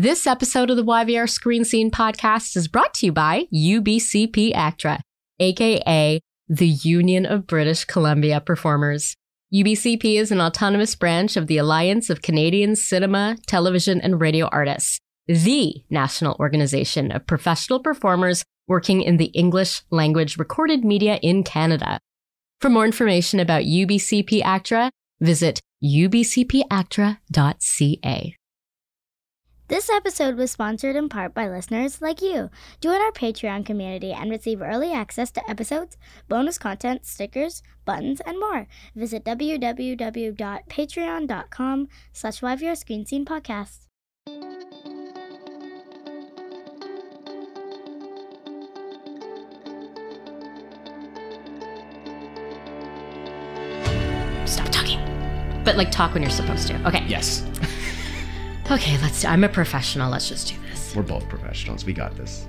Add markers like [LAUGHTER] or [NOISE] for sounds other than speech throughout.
This episode of the YVR Screen Scene podcast is brought to you by UBCP ACTRA, aka the Union of British Columbia Performers. UBCP is an autonomous branch of the Alliance of Canadian Cinema, Television, and Radio Artists, the national organization of professional performers working in the English language recorded media in Canada. For more information about UBCP ACTRA, visit ubcpactra.ca. This episode was sponsored in part by listeners like you. Join our Patreon community and receive early access to episodes, bonus content, stickers, buttons, and more. Visit www.patreon.com slash Screen Scene Podcast. Stop talking. But like talk when you're supposed to. Okay. Yes. [LAUGHS] Okay, let's I'm a professional. Let's just do this. We're both professionals. We got this.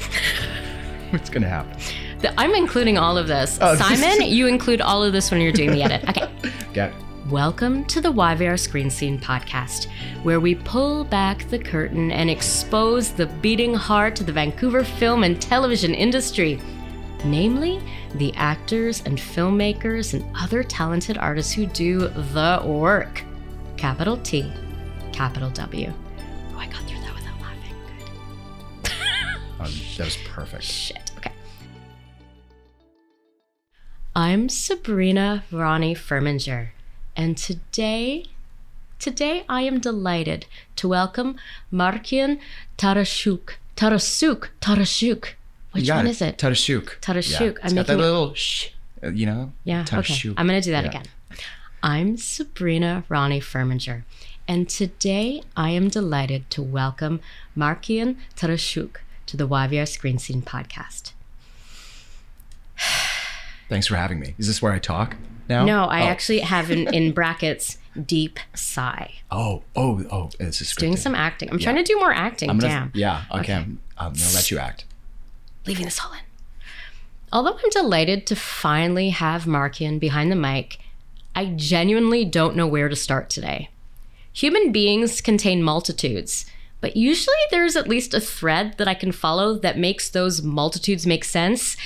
[LAUGHS] What's gonna happen? The- I'm including all of this. Oh, [LAUGHS] Simon, you include all of this when you're doing the edit. Okay. [LAUGHS] Welcome to the YVR Screen Scene podcast, where we pull back the curtain and expose the beating heart of the Vancouver film and television industry, namely the actors and filmmakers and other talented artists who do the work. Capital T, capital W. Oh, I got through that without laughing. Good. [LAUGHS] um, that was perfect. Shit. Okay. I'm Sabrina Rani Furminger, and today, today I am delighted to welcome Markian Tarasiuk. Tarasuk. Tarashuk. Which You got one is it? Tarashuk. Tarashuk. Yeah. I'm It's got that little shh. uh, You know. Yeah, okay. I'm going to do that Yeah. again. I'm Sabrina Rani Furminger, and today I am delighted to welcome Markian Tarasiuk to the YVR Screen Scene podcast. [SIGHS] Thanks for having me. Is this where I talk now? No, I Oh. actually have in, in [LAUGHS] brackets deep sigh. Oh, oh, oh! It's a Doing some acting. I'm trying to do more acting. I'm gonna. Damn. Yeah. Okay. Okay. I'm, I'm gonna let you act. Leaving this all in. Although I'm delighted to finally have Markian behind the mic, I genuinely don't know where to start today. Human beings contain multitudes, but usually there's at least a thread that I can follow that makes those multitudes make sense.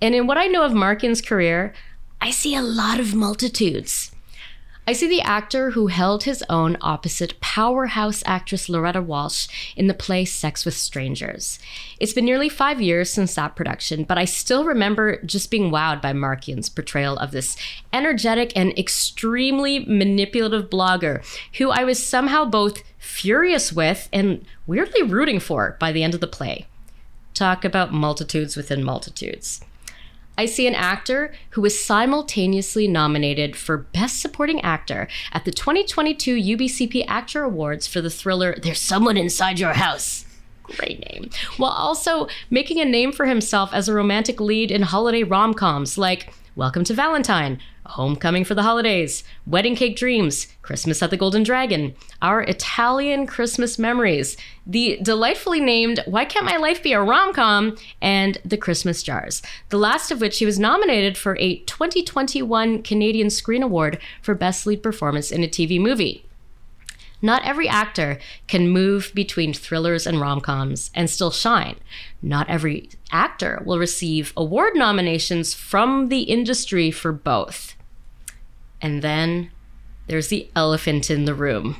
And in what I know of Markian's career, I see a lot of multitudes. I see the actor who held his own opposite powerhouse actress Loretta Walsh in the play Sex with Strangers. It's been nearly five years since that production, but I still remember just being wowed by Markian's portrayal of this energetic and extremely manipulative blogger who I was somehow both furious with and weirdly rooting for by the end of the play. Talk about multitudes within multitudes. I see an actor who was simultaneously nominated for Best Supporting Actor at the 2022 UBCP ACTRA Awards for the thriller There's Someone Inside Your House. Great name. While also making a name for himself as a romantic lead in holiday rom coms like Welcome to Valentine, Homecoming for the Holidays, Wedding Cake Dreams, Christmas at the Golden Dragon, Our Italian Christmas Memories, the delightfully named Why Can't My Life Be a Rom Com, and The Christmas Jars, the last of which he was nominated for a 2021 Canadian Screen Award for Best Lead Performance in a TV Movie. Not every actor can move between thrillers and rom coms and still shine. Not every actor will receive award nominations from the industry for both. And then there's the elephant in the room,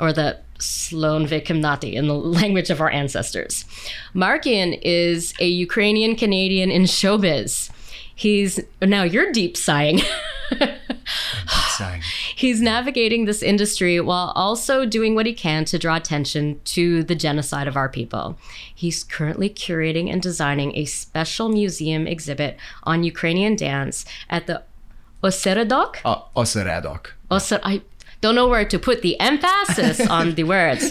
or the slon u kimnati in the [LAUGHS] language of our ancestors. Markian is a Ukrainian Canadian in showbiz. He's now you're deep sighing. Sighing. [LAUGHS] He's navigating this industry while also doing what he can to draw attention to the genocide of our people. He's currently curating and designing a special museum exhibit on Ukrainian dance at the Oseredok. Uh, Oseredok. Oser- I don't know where to put the emphasis on the words.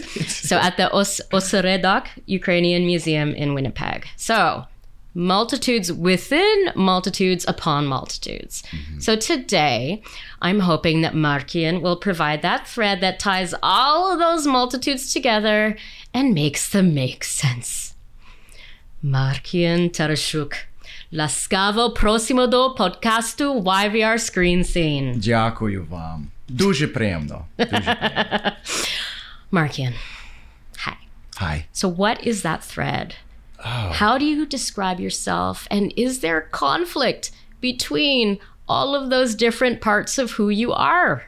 So at the Os- Oseredok Ukrainian Museum in Winnipeg. So multitudes within multitudes upon multitudes. So today, I'm hoping that Markian will provide that thread that ties all of those multitudes together and makes them make sense. Markian Tarasiuk. Laskavo prosimo do podcastu YVR Screen Scene. Дякую вам. Дуже приємно. Дуже приємно. Markian. Hi. Hi. So, what is that thread? Oh. How do you describe yourself? And is there conflict between all of those different parts of who you are?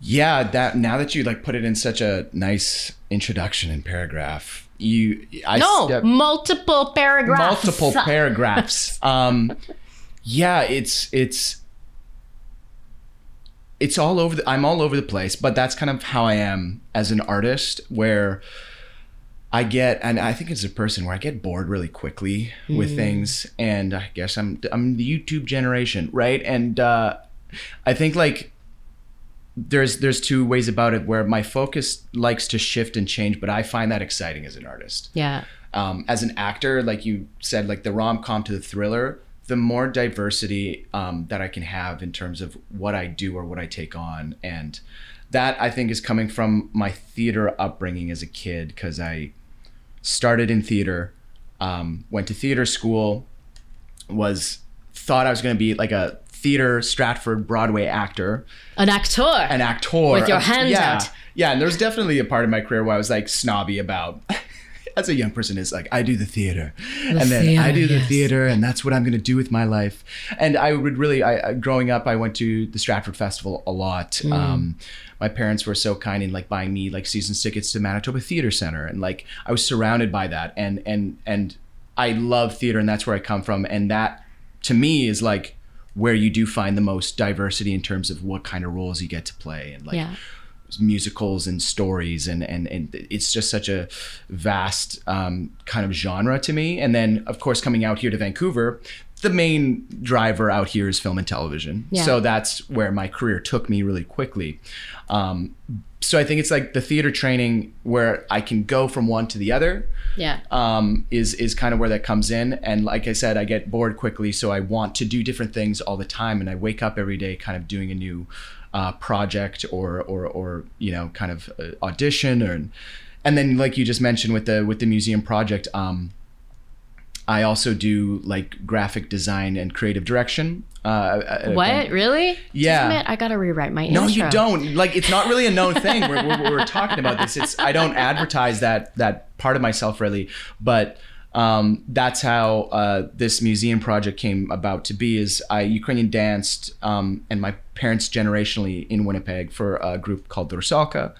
Yeah, that now that you like put it in such a nice introduction and paragraph, you I No, step- multiple paragraphs. multiple [LAUGHS] paragraphs. Um, yeah, it's it's it's all over. The, I'm all over the place, but that's kind of how I am as an artist, where I get, and I think it's a person where I get bored really quickly with things, and I guess I'm I'm the YouTube generation, right? And uh, I think like there's there's two ways about it where my focus likes to shift and change, but I find that exciting as an artist Yeah. um, as an actor, like you said, like the rom com to the thriller, the more diversity um, that I can have in terms of what I do or what I take on, and that I think is coming from my theater upbringing as a kid because I started in theater, um, went to theater school, was thought I was going to be like a theater Stratford Broadway actor An actor. an actor With your Uh, hands yeah. out. Yeah, and there's definitely a part of my career where I was like snobby about. [LAUGHS] As a young person, is like I do the theater, and then I do the yes. theater, and that's what I'm going to do with my life. And I would really, I I- growing up, I went to the Stratford Festival a lot. Mm. Um, my parents were so kind in like buying me like season tickets to Manitoba Theater Center, and like I was surrounded by that, and and and I love theater, and that's where I come from, and that to me is like where you do find the most diversity in terms of what kind of roles you get to play, and like yeah. musicals and stories and and and it's just such a vast um, kind of genre to me and then of course coming out here to Vancouver the main driver out here is film and television Yeah. so that's where my career took me really quickly um, so I think it's like the theater training where I can go from one to the other Yeah. um, is is kind of where that comes in. And like I said, I get bored quickly, so I want to do different things all the time, and I wake up every day kind of doing a new uh, project or or or you know kind of uh, audition or and then like you just mentioned with the with the museum project. Um, I also do like graphic design and creative direction. Uh, at- What? Really? Yeah. I gotta rewrite my no, intro. you don't. Like, it's not really a known thing. We're, we're, we're talking about this. It's I don't advertise that that part of myself really, but um, that's how uh, this museum project came about to be. Is I Ukrainian danced um, and my parents generationally in Winnipeg for a group called the Rusalka.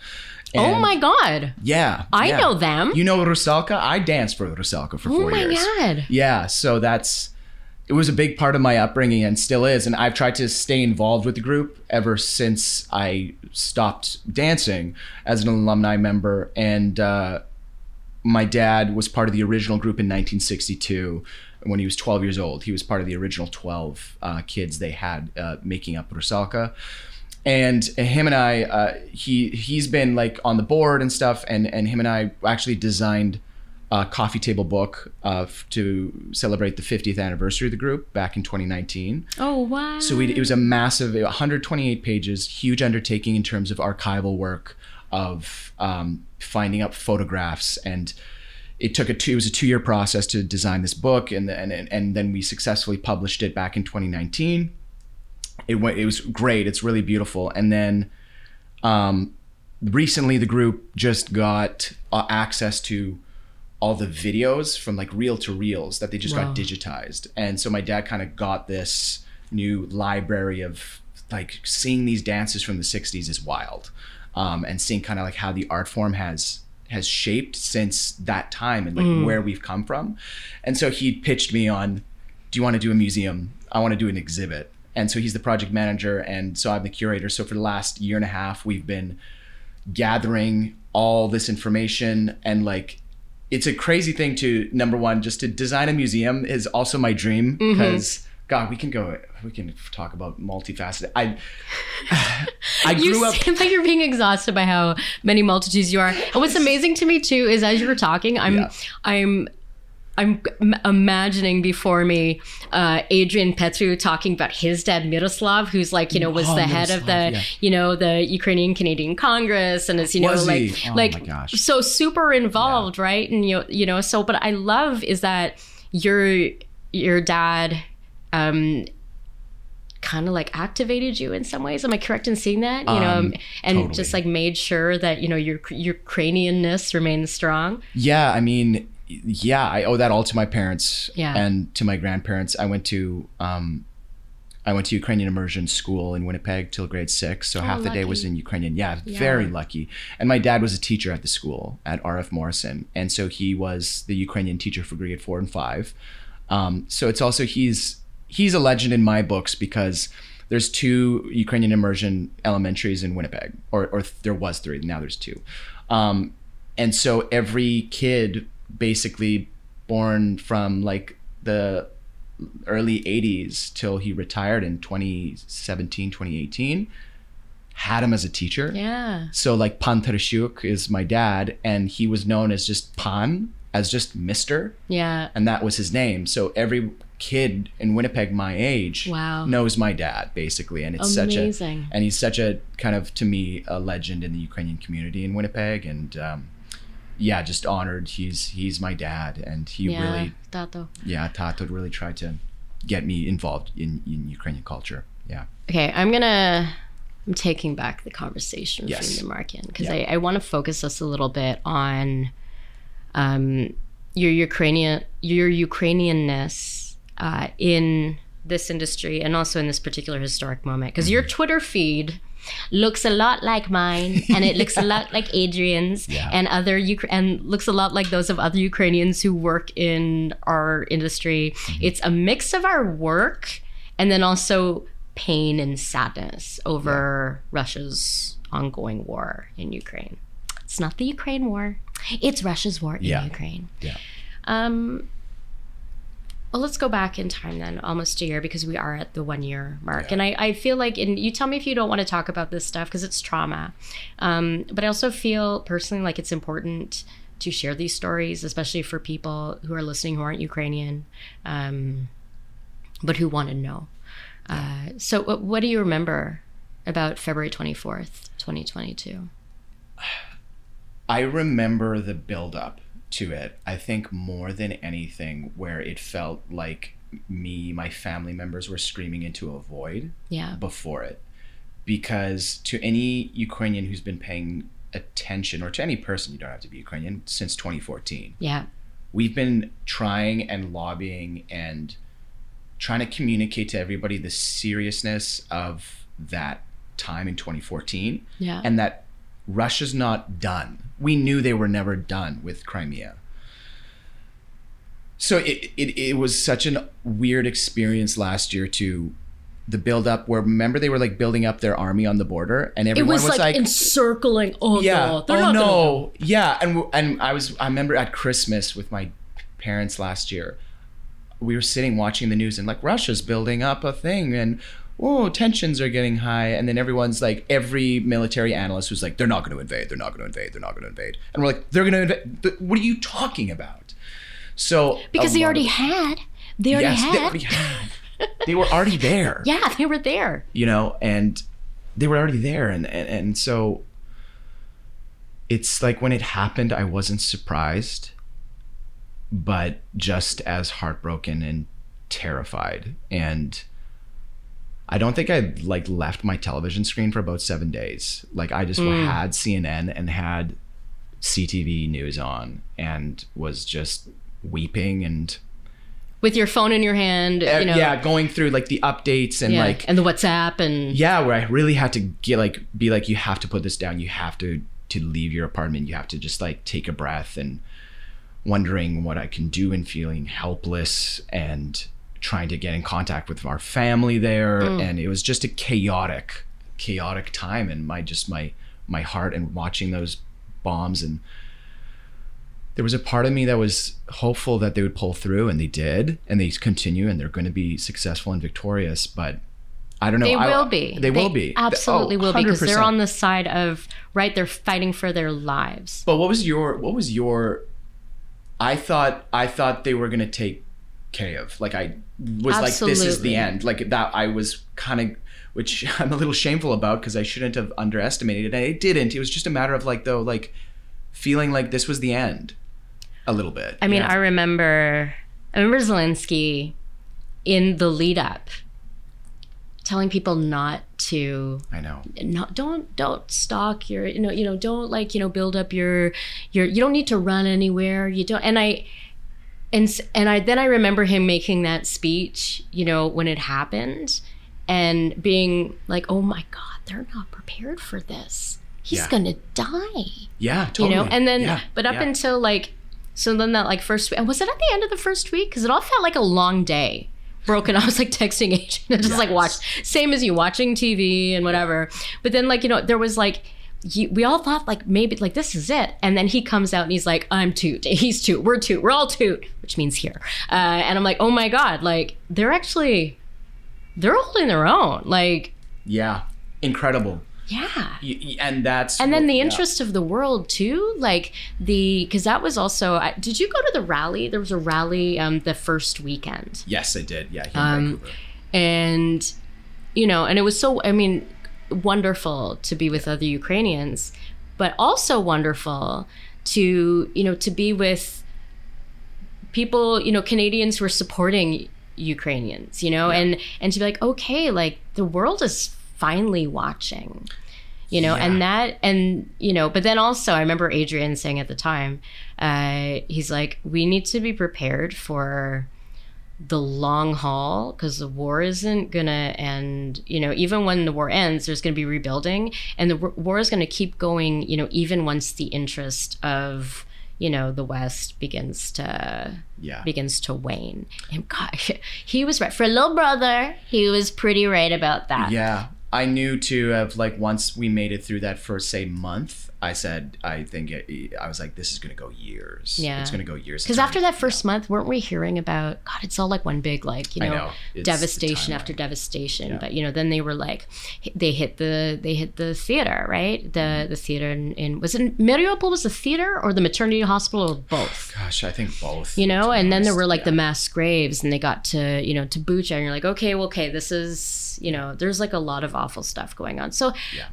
Oh my god. Yeah, I yeah. know them. You know Rusalka? I danced for Rusalka for Oh four my years. god. Yeah, so that's it was a big part of my upbringing and still is and I've tried to stay involved with the group ever since I stopped dancing as an alumni member and uh, my dad was part of the original group in 1962 when he was 12 years old he was part of the original 12 uh, kids they had uh, making up Rusalka and him and I, uh, he he's been like on the board and stuff, and and him and I actually designed a coffee table book uh, to celebrate the 50th anniversary of the group back in 2019. Oh wow. So we, it was a massive, 128 pages, huge undertaking in terms of archival work, of um, finding up photographs, and it took a two. It was a two-year process to design this book, and and and then we successfully published it back in 2019 it went it was great it's really beautiful. And then um recently the group just got uh, access to all the videos from like reel to reels that they just Wow. got digitized. And so my dad kind of got this new library of like seeing these dances from the 60s is wild. Um, and seeing kind of like how the art form has has shaped since that time and like where we've come from. And so he pitched me on do you want to do a museum? I want to do an exhibit and so he's the project manager and so i'm the curator so for the last year and a half we've been gathering all this information and like it's a crazy thing to number one just to design a museum is also my dream Mm-hmm. because god we can go we can talk about multifaceted i i [LAUGHS] you grew up seem like you're being exhausted by how many multitudes you are. And what's amazing to me too is as you were talking, I'm Yeah. I'm I'm imagining before me uh, Adrian Petriw talking about his dad Miroslav, who's like you know was Oh, the head of the yeah. you know the Ukrainian Canadian Congress, and is you know Was like? Oh like my gosh. so super involved, right? And you you know so, but I love is that your your dad um kind of like activated you in some ways. Am I correct in seeing that? You know, Um, and totally. just like made sure that you know your your Ukrainianness remains strong. Yeah, I mean, yeah, I owe that all to my parents Yeah. and to my grandparents. I went to um, I went to Ukrainian immersion school in Winnipeg till grade six, so half the day was Oh, in Ukrainian. Yeah, Yeah. very lucky. And my dad was a teacher at the school at RF Morrison, and so he was the Ukrainian teacher for grade four and five. Um, so it's also he's he's a legend in my books because there's two Ukrainian immersion elementaries in Winnipeg, or or there was three. Now there's two, um, and so every kid basically born from like the early 80s till he retired in 2017 2018 had him as a teacher. Yeah. so like Pan Tarasiuk is my dad and he was known as just Pan as just Mister. Yeah. and that was his name. So every kid in Winnipeg my age Wow. knows my dad basically. And it's such a and he's such a kind of to me a legend in the Ukrainian community in Winnipeg. And um, yeah just honored he's he's my dad and he yeah. really Tato. yeah, Tato really tried to get me involved in, in Ukrainian culture. Yeah. Okay, I'm gonna. I'm taking back the conversation Yes. from the Markian because Yeah. I, I want to focus us a little bit on um, your Ukrainian your Ukrainianness uh, in this industry and also in this particular historic moment because your Twitter feed looks a lot like mine and it looks a lot [LAUGHS] like Adrian's Yeah. and other Ukra- and looks a lot like those of other Ukrainians who work in our industry. It's a mix of our work and then also pain and sadness over Russia's ongoing war in Ukraine. It's not the Ukraine war. It's Russia's war in Yeah. Ukraine. Yeah. Um, well, let's go back in time then, almost a year, because we are at the one year mark. And I, I feel like, and you tell me if you don't want to talk about this stuff because it's trauma. Um, but I also feel personally like it's important to share these stories, especially for people who are listening who aren't Ukrainian, um, but who want to know. Uh, so, what, what do you remember about February 24th, 2022? [SIGHS] I remember the build up to it. I think more than anything, where it felt like me, my family members were screaming into a void Yeah. before it. Because to any Ukrainian who's been paying attention, or to any person, you don't have to be Ukrainian, since 2014, Yeah. we've been trying and lobbying and trying to communicate to everybody the seriousness of that time in 2014 Yeah. and that Russia's not done. We knew they were never done with Crimea. So it, it, it was such a weird experience last year to the build up where remember they were like building up their army on the border and it everyone was, like, like encircling. Oh, yeah. no. Oh no. Yeah, and and I was I remember at Christmas with my parents last year. We were sitting watching the news and like Russia's building up a thing and oh tensions are getting high. And then everyone's like every military analyst was like they're not going to invade they're not going to invade they're not going to invade. And we're like they're going to invade what are you talking about? So because they already of- had. They already yes had. they already had. They were already [LAUGHS] there. Yeah, they were there. you know, and they were already there, and and, and so it's like when it happened, I wasn't surprised, but just as heartbroken and terrified, and I don't think I like left my television screen for about seven days. Like I just hmm. had CNN and had CTV news on, and was just weeping and With your phone in your hand, eh, you know. Yeah, going through like the updates and yeah, like and the WhatsApp and yeah where i really had to get like be like you have to put this down you have to to leave your apartment you have to just like take a breath and wondering what i can do and feeling helpless and trying to get in contact with our family there mm. and it was just a chaotic chaotic time and my just my my heart and watching those bombs and there was a part of me that was hopeful that they would pull through and they did and they continue and they're going to be successful and victorious but I don't know. They I- will be. They, will be. Absolutely Oh, will be because they're on the side of right. They're fighting for their lives. But what was your? What was your? I thought. I thought they were gonna take Kiev. Like I was like, this is the end. Like that. I was kind of, which [LAUGHS] I'm a little shameful about because I shouldn't have underestimated it. And it didn't. It was just a matter of like though, like feeling like this was the end, a little bit. I mean, Yeah. I remember, I remember Zelensky in the lead up telling people not to I know. not don't don't stalk your you know you know don't like you know build up your your you don't need to run anywhere you don't and I and s- and I then I remember him making that speech you know when it happened and being like oh my god they're not prepared for this he's Yeah. gonna die Yeah, totally. you know and then Yeah, but up yeah. until like so then that like first week and was it at the end of the first week because it all felt like a long day broken i was like texting [LAUGHS] agent and just like Yes. watch same as you watching tv and whatever but then like you know there was like you, we all thought like maybe like this is it. And then he comes out and he's like i'm toot [LAUGHS] he's toot we're toot we're all toot which means here. Uh, and i'm like oh my god like they're actually they're holding their own. Like yeah, incredible. yeah. And that's and then what- the yeah. interest of the world too like the because that was also I- did you go to the rally? There was a rally um the first weekend. Yes, I did. Yeah, here in Um, and you know and it was so i mean wonderful to be with other ukrainians but also wonderful to you know to be with people you know canadians who are supporting ukrainians you know and and to be like okay like the world is finally watching you know and that and you know but then also i remember adrian saying at the time uh he's like we need to be prepared for the long haul because the war isn't gonna end you know even when the war ends there's gonna be rebuilding and the war- war is gonna keep going you know even once the interest of you know the west begins to Yeah. begins to wane and god [LAUGHS] he was right for a little brother he was pretty right about that Yeah. I knew to have like once we made it through that first say month, I said I think it, I was like this is gonna go years. Yeah. it's gonna go years. because after that first month weren't we hearing about god it's all like one big like you know, know. Devastation after devastation Yeah. but you know then they were like they hit the they hit the theater right the Mm-hmm. the theater in, in was it mariupol was the theater or the maternity hospital or both Gosh, I think both. you know and then there were like the mass graves and they got to you know to bucha and you're like okay well okay this is you know there's like a lot of awful stuff going on so Yeah.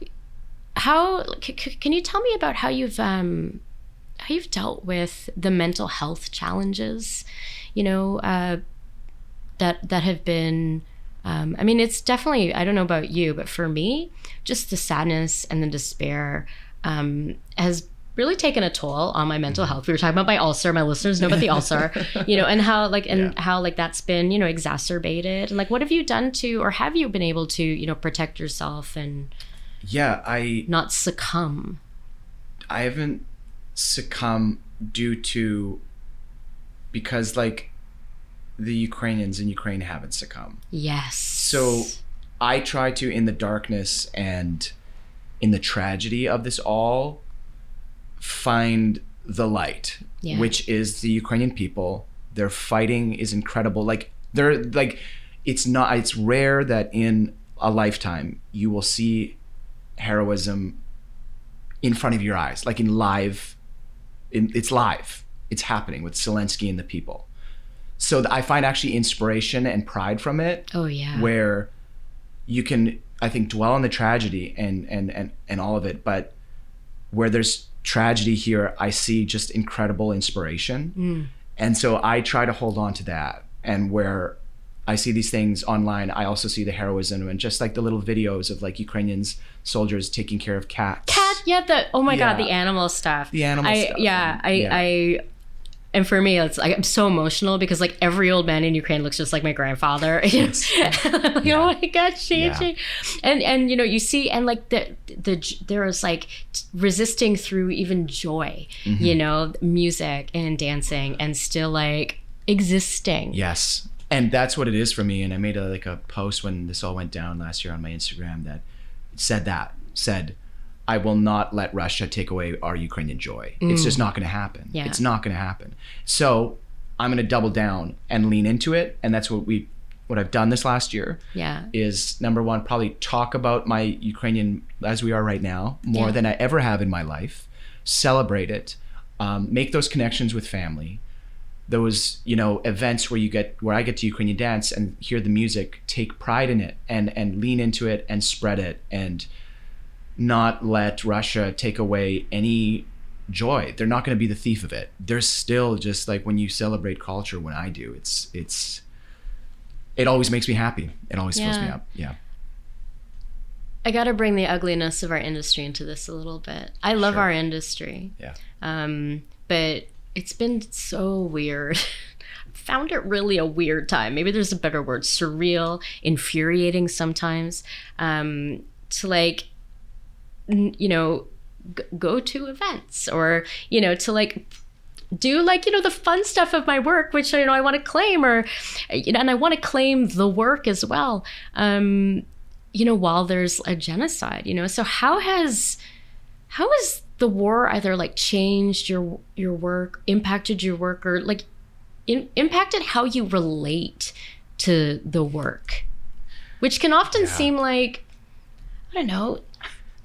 How c- can you tell me about how you've um how you've dealt with the mental health challenges you know uh that that have been um, I mean, it's definitely, I don't know about you, but for me, just the sadness and the despair um, has really taken a toll on my mental health. We were talking about my ulcer. My listeners know about the ulcer, [LAUGHS] you know, and how like and Yeah. how like that's been you know exacerbated. And like, what have you done to, or have you been able to, you know, protect yourself and Yeah, I not succumb? I haven't succumbed due to because like the Ukrainians in Ukraine haven't succumbed. Yes. So I try to in the darkness and in the tragedy of this all find the light, Yeah. which is the Ukrainian people. Their fighting is incredible. Like they're like it's not it's rare that in a lifetime you will see heroism in front of your eyes, like in live in, it's live. It's happening with Zelensky and the people. So I find actually inspiration and pride from it oh yeah. where you can I think dwell on the tragedy and and and and all of it, but where there's tragedy here, I see just incredible inspiration. Mm. And so I try to hold on to that. And where I see these things online, I also see the heroism and just like the little videos of like Ukrainians soldiers taking care of cats. cat yeah the oh my god the animal stuff The animal I, stuff, yeah and- i yeah. i and for me it's like i'm so emotional because like every old man in ukraine looks just like my grandfather [LAUGHS] Yes. [LAUGHS] like, oh my god she, Yeah. and and you know you see and like the the there is like resisting through even joy Mm-hmm. you know music and dancing and still like existing Yes. And that's what it is for me. And I made a, like a post when this all went down last year on my Instagram that said that said, I will not let Russia take away our Ukrainian joy. It's just not going to happen. Yeah. It's not going to happen. So I'm going to double down and lean into it. And that's what we, what I've done this last year yeah is number one, probably talk about my Ukrainian as we are right now more Yeah. than I ever have in my life. Celebrate it, um, make those connections with family. Those you know events where you get where I get to Ukrainian dance and hear the music, take pride in it and and lean into it and spread it and not let Russia take away any joy. They're not going to be the thief of it. They're still just like when you celebrate culture. When I do, it's it's it always makes me happy. It always fills me up. Yeah. I got to bring the ugliness of our industry into this a little bit. I love Sure. our industry. Yeah. Um, but it's been so weird. [LAUGHS] Found it really a weird time. Maybe there's a better word surreal, infuriating sometimes. Um, to like, you know, g- go to events or, you know, to like do like you know the fun stuff of my work which you know i want to claim or you know and i want to claim the work as well um you know while there's a genocide you know so how has how has the war either like changed your your work impacted your work or like in, impacted how you relate to the work which can often seem like i don't know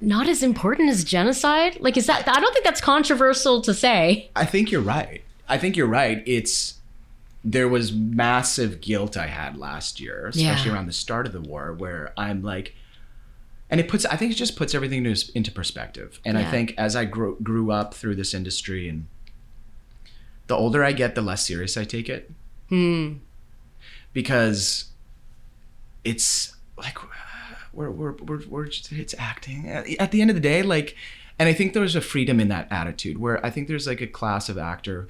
not as important as genocide like is that i don't think that's controversial to say I think you're right. I think you're right. It's there was massive guilt I had last year, especially Yeah. around the start of the war, where I'm like, and it puts. I think it just puts everything into, perspective. And I think as I grew grew up through this industry, and the older I get, the less serious I take it, hmm because it's like we're we're we're, we're just, it's acting at, at the end of the day like and i think there's a freedom in that attitude where i think there's like a class of actor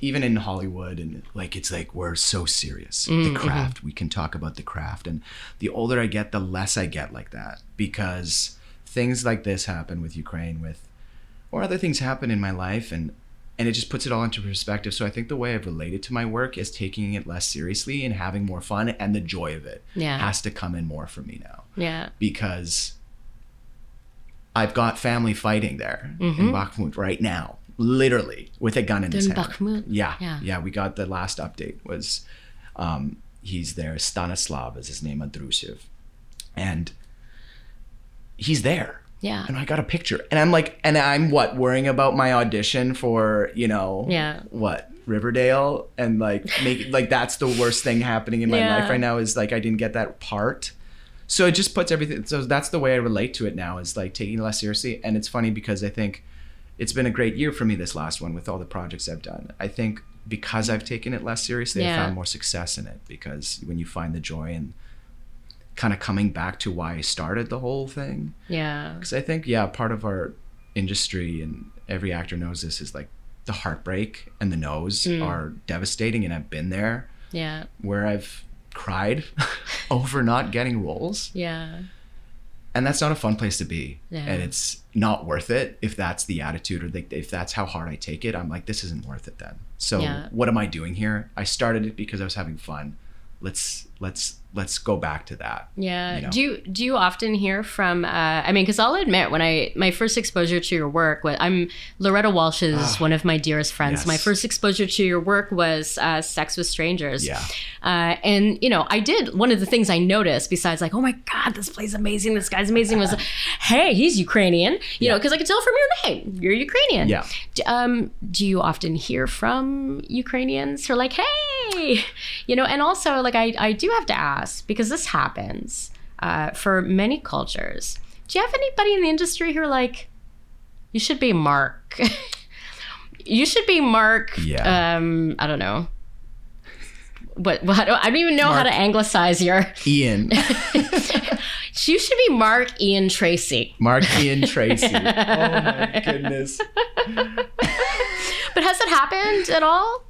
even in hollywood and like it's like we're so serious. The craft we can talk about the craft and the older i get the less i get like that because things like this happen with ukraine with or other things happen in my life and and it just puts it all into perspective. So i think the way i've related to my work is taking it less seriously and having more fun and the joy of it Yeah. has to come in more for me now. Yeah. Because i've got family fighting there Mm-hmm. in bakhmut right now literally with a gun in his hand Bakhmut? yeah, Yeah. yeah we got the last update was um he's there stanislav is his name andrushev and he's there yeah and I got a picture, and I'm like, and I'm what worrying about my audition for you know Yeah. what Riverdale, and like make like that's the worst thing happening in my Yeah. life right now is like I didn't get that part, so it just puts everything. So that's the way I relate to it now is like taking it less seriously, and it's funny because I think it's been a great year for me this last one with all the projects I've done. I think because I've taken it less seriously, I Yeah. found more success in it because when you find the joy and kind of coming back to why I started the whole thing. Yeah. Because I think yeah, part of our industry and every actor knows this is like the heartbreak and the no's mm. are devastating, and I've been there. Yeah. Where I've cried [LAUGHS] over not getting roles, yeah. And that's not a fun place to be, Yeah. and it's not worth it if that's the attitude or like if that's how hard I take it. I'm like, this isn't worth it then. So Yeah. what am I doing here? I started it because I was having fun. Let's let's let's go back to that. Yeah. you know? Do you do you often hear from? Uh, I mean, because I'll admit, when I my first exposure to your work, I'm Loretta Walsh is one of my dearest friends. yes. My first exposure to your work was uh, Sex with Strangers. Yeah. Uh, and you know, I did one of the things I noticed besides like, oh my god, this play's amazing, this guy's amazing, was [LAUGHS] hey, he's Ukrainian. You know, because I could tell from your name, you're Ukrainian. Yeah. D- Um, do you often hear from Ukrainians who are like, hey, you know, and also like I, I do have to ask because this happens uh, for many cultures. Do you have anybody in the industry who are like, you should be Mark? [LAUGHS] you should be Mark. Yeah. Um, I don't know. What, what I don't even know how to anglicize your. Ian, [LAUGHS] [LAUGHS] You should be Mark Ian Tracy. Mark Ian Tracy. oh my goodness. But has it happened at all?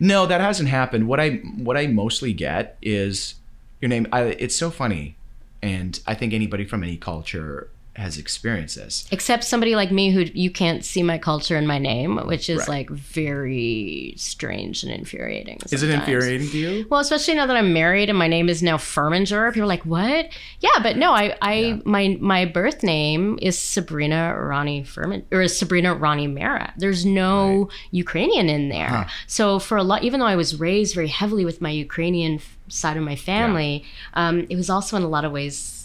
No, that hasn't happened. What I what I mostly get is your name. I, it's so funny, and I think anybody from any culture has experienced this. Except somebody like me who you can't see my culture in my name, which is Right. like very strange and infuriating. Is it infuriating to you? Well, especially now that I'm married and my name is now Furminger. People are like, "What?" Yeah, but no, I, I, Yeah. my, my birth name is Sabrina Rani Furman or is Sabrina Rani Mara. There's no Ukrainian in there. Huh. So for a lot, even though I was raised very heavily with my Ukrainian side of my family, um, it was also in a lot of ways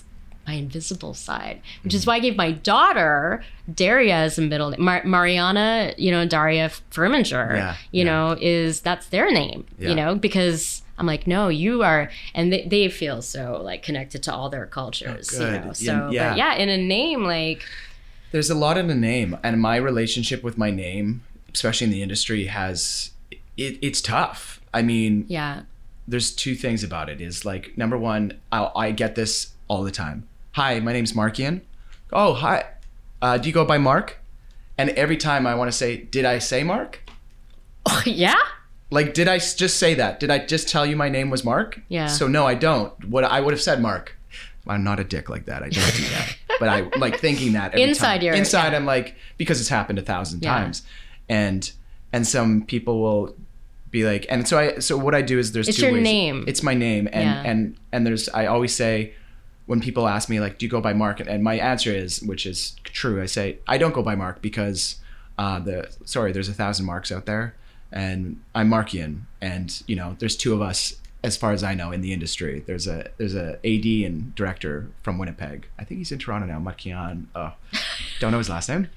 my invisible side, which Mm-hmm. is why I gave my daughter Daria as a middle name. Mar- Mariana, you know, Daria Furminger, Yeah, you yeah. know, is that's their name, Yeah. you know, because I'm like, no, you are, and they, they feel so like connected to all their cultures, you Oh, good. know. Yeah, So, yeah. but yeah, in a name like, There's a lot in a name, and my relationship with my name, especially in the industry, has it, it's tough. I mean, yeah, there's two things about it. Is like number one, I, I get this all the time. Hi, my name's Markian. Oh, hi. Uh, do you go by Mark? And every time I want to say, did I say Mark? Oh, [LAUGHS] yeah. Like, did I just say that? Did I just tell you my name was Mark? Yeah. So no, I don't. What I would have said, Mark. I'm not a dick like that. I don't do that. [LAUGHS] but I like thinking that every Inside time. you're- inside. I'm like because it's happened a thousand Yeah. times, and and some people will be like, and so I so what I do is there's It's two your ways. name. It's my name, and Yeah. and and there's I always say when people ask me like, do you go by Mark? And my answer is, which is true. I say I don't go by Mark because uh, the sorry, there's a thousand marks out there, and I'm Markian, and you know, there's two of us as far as I know in the industry. There's a there's a AD and director from Winnipeg. I think he's in Toronto now. Markian. Oh, don't know his last name.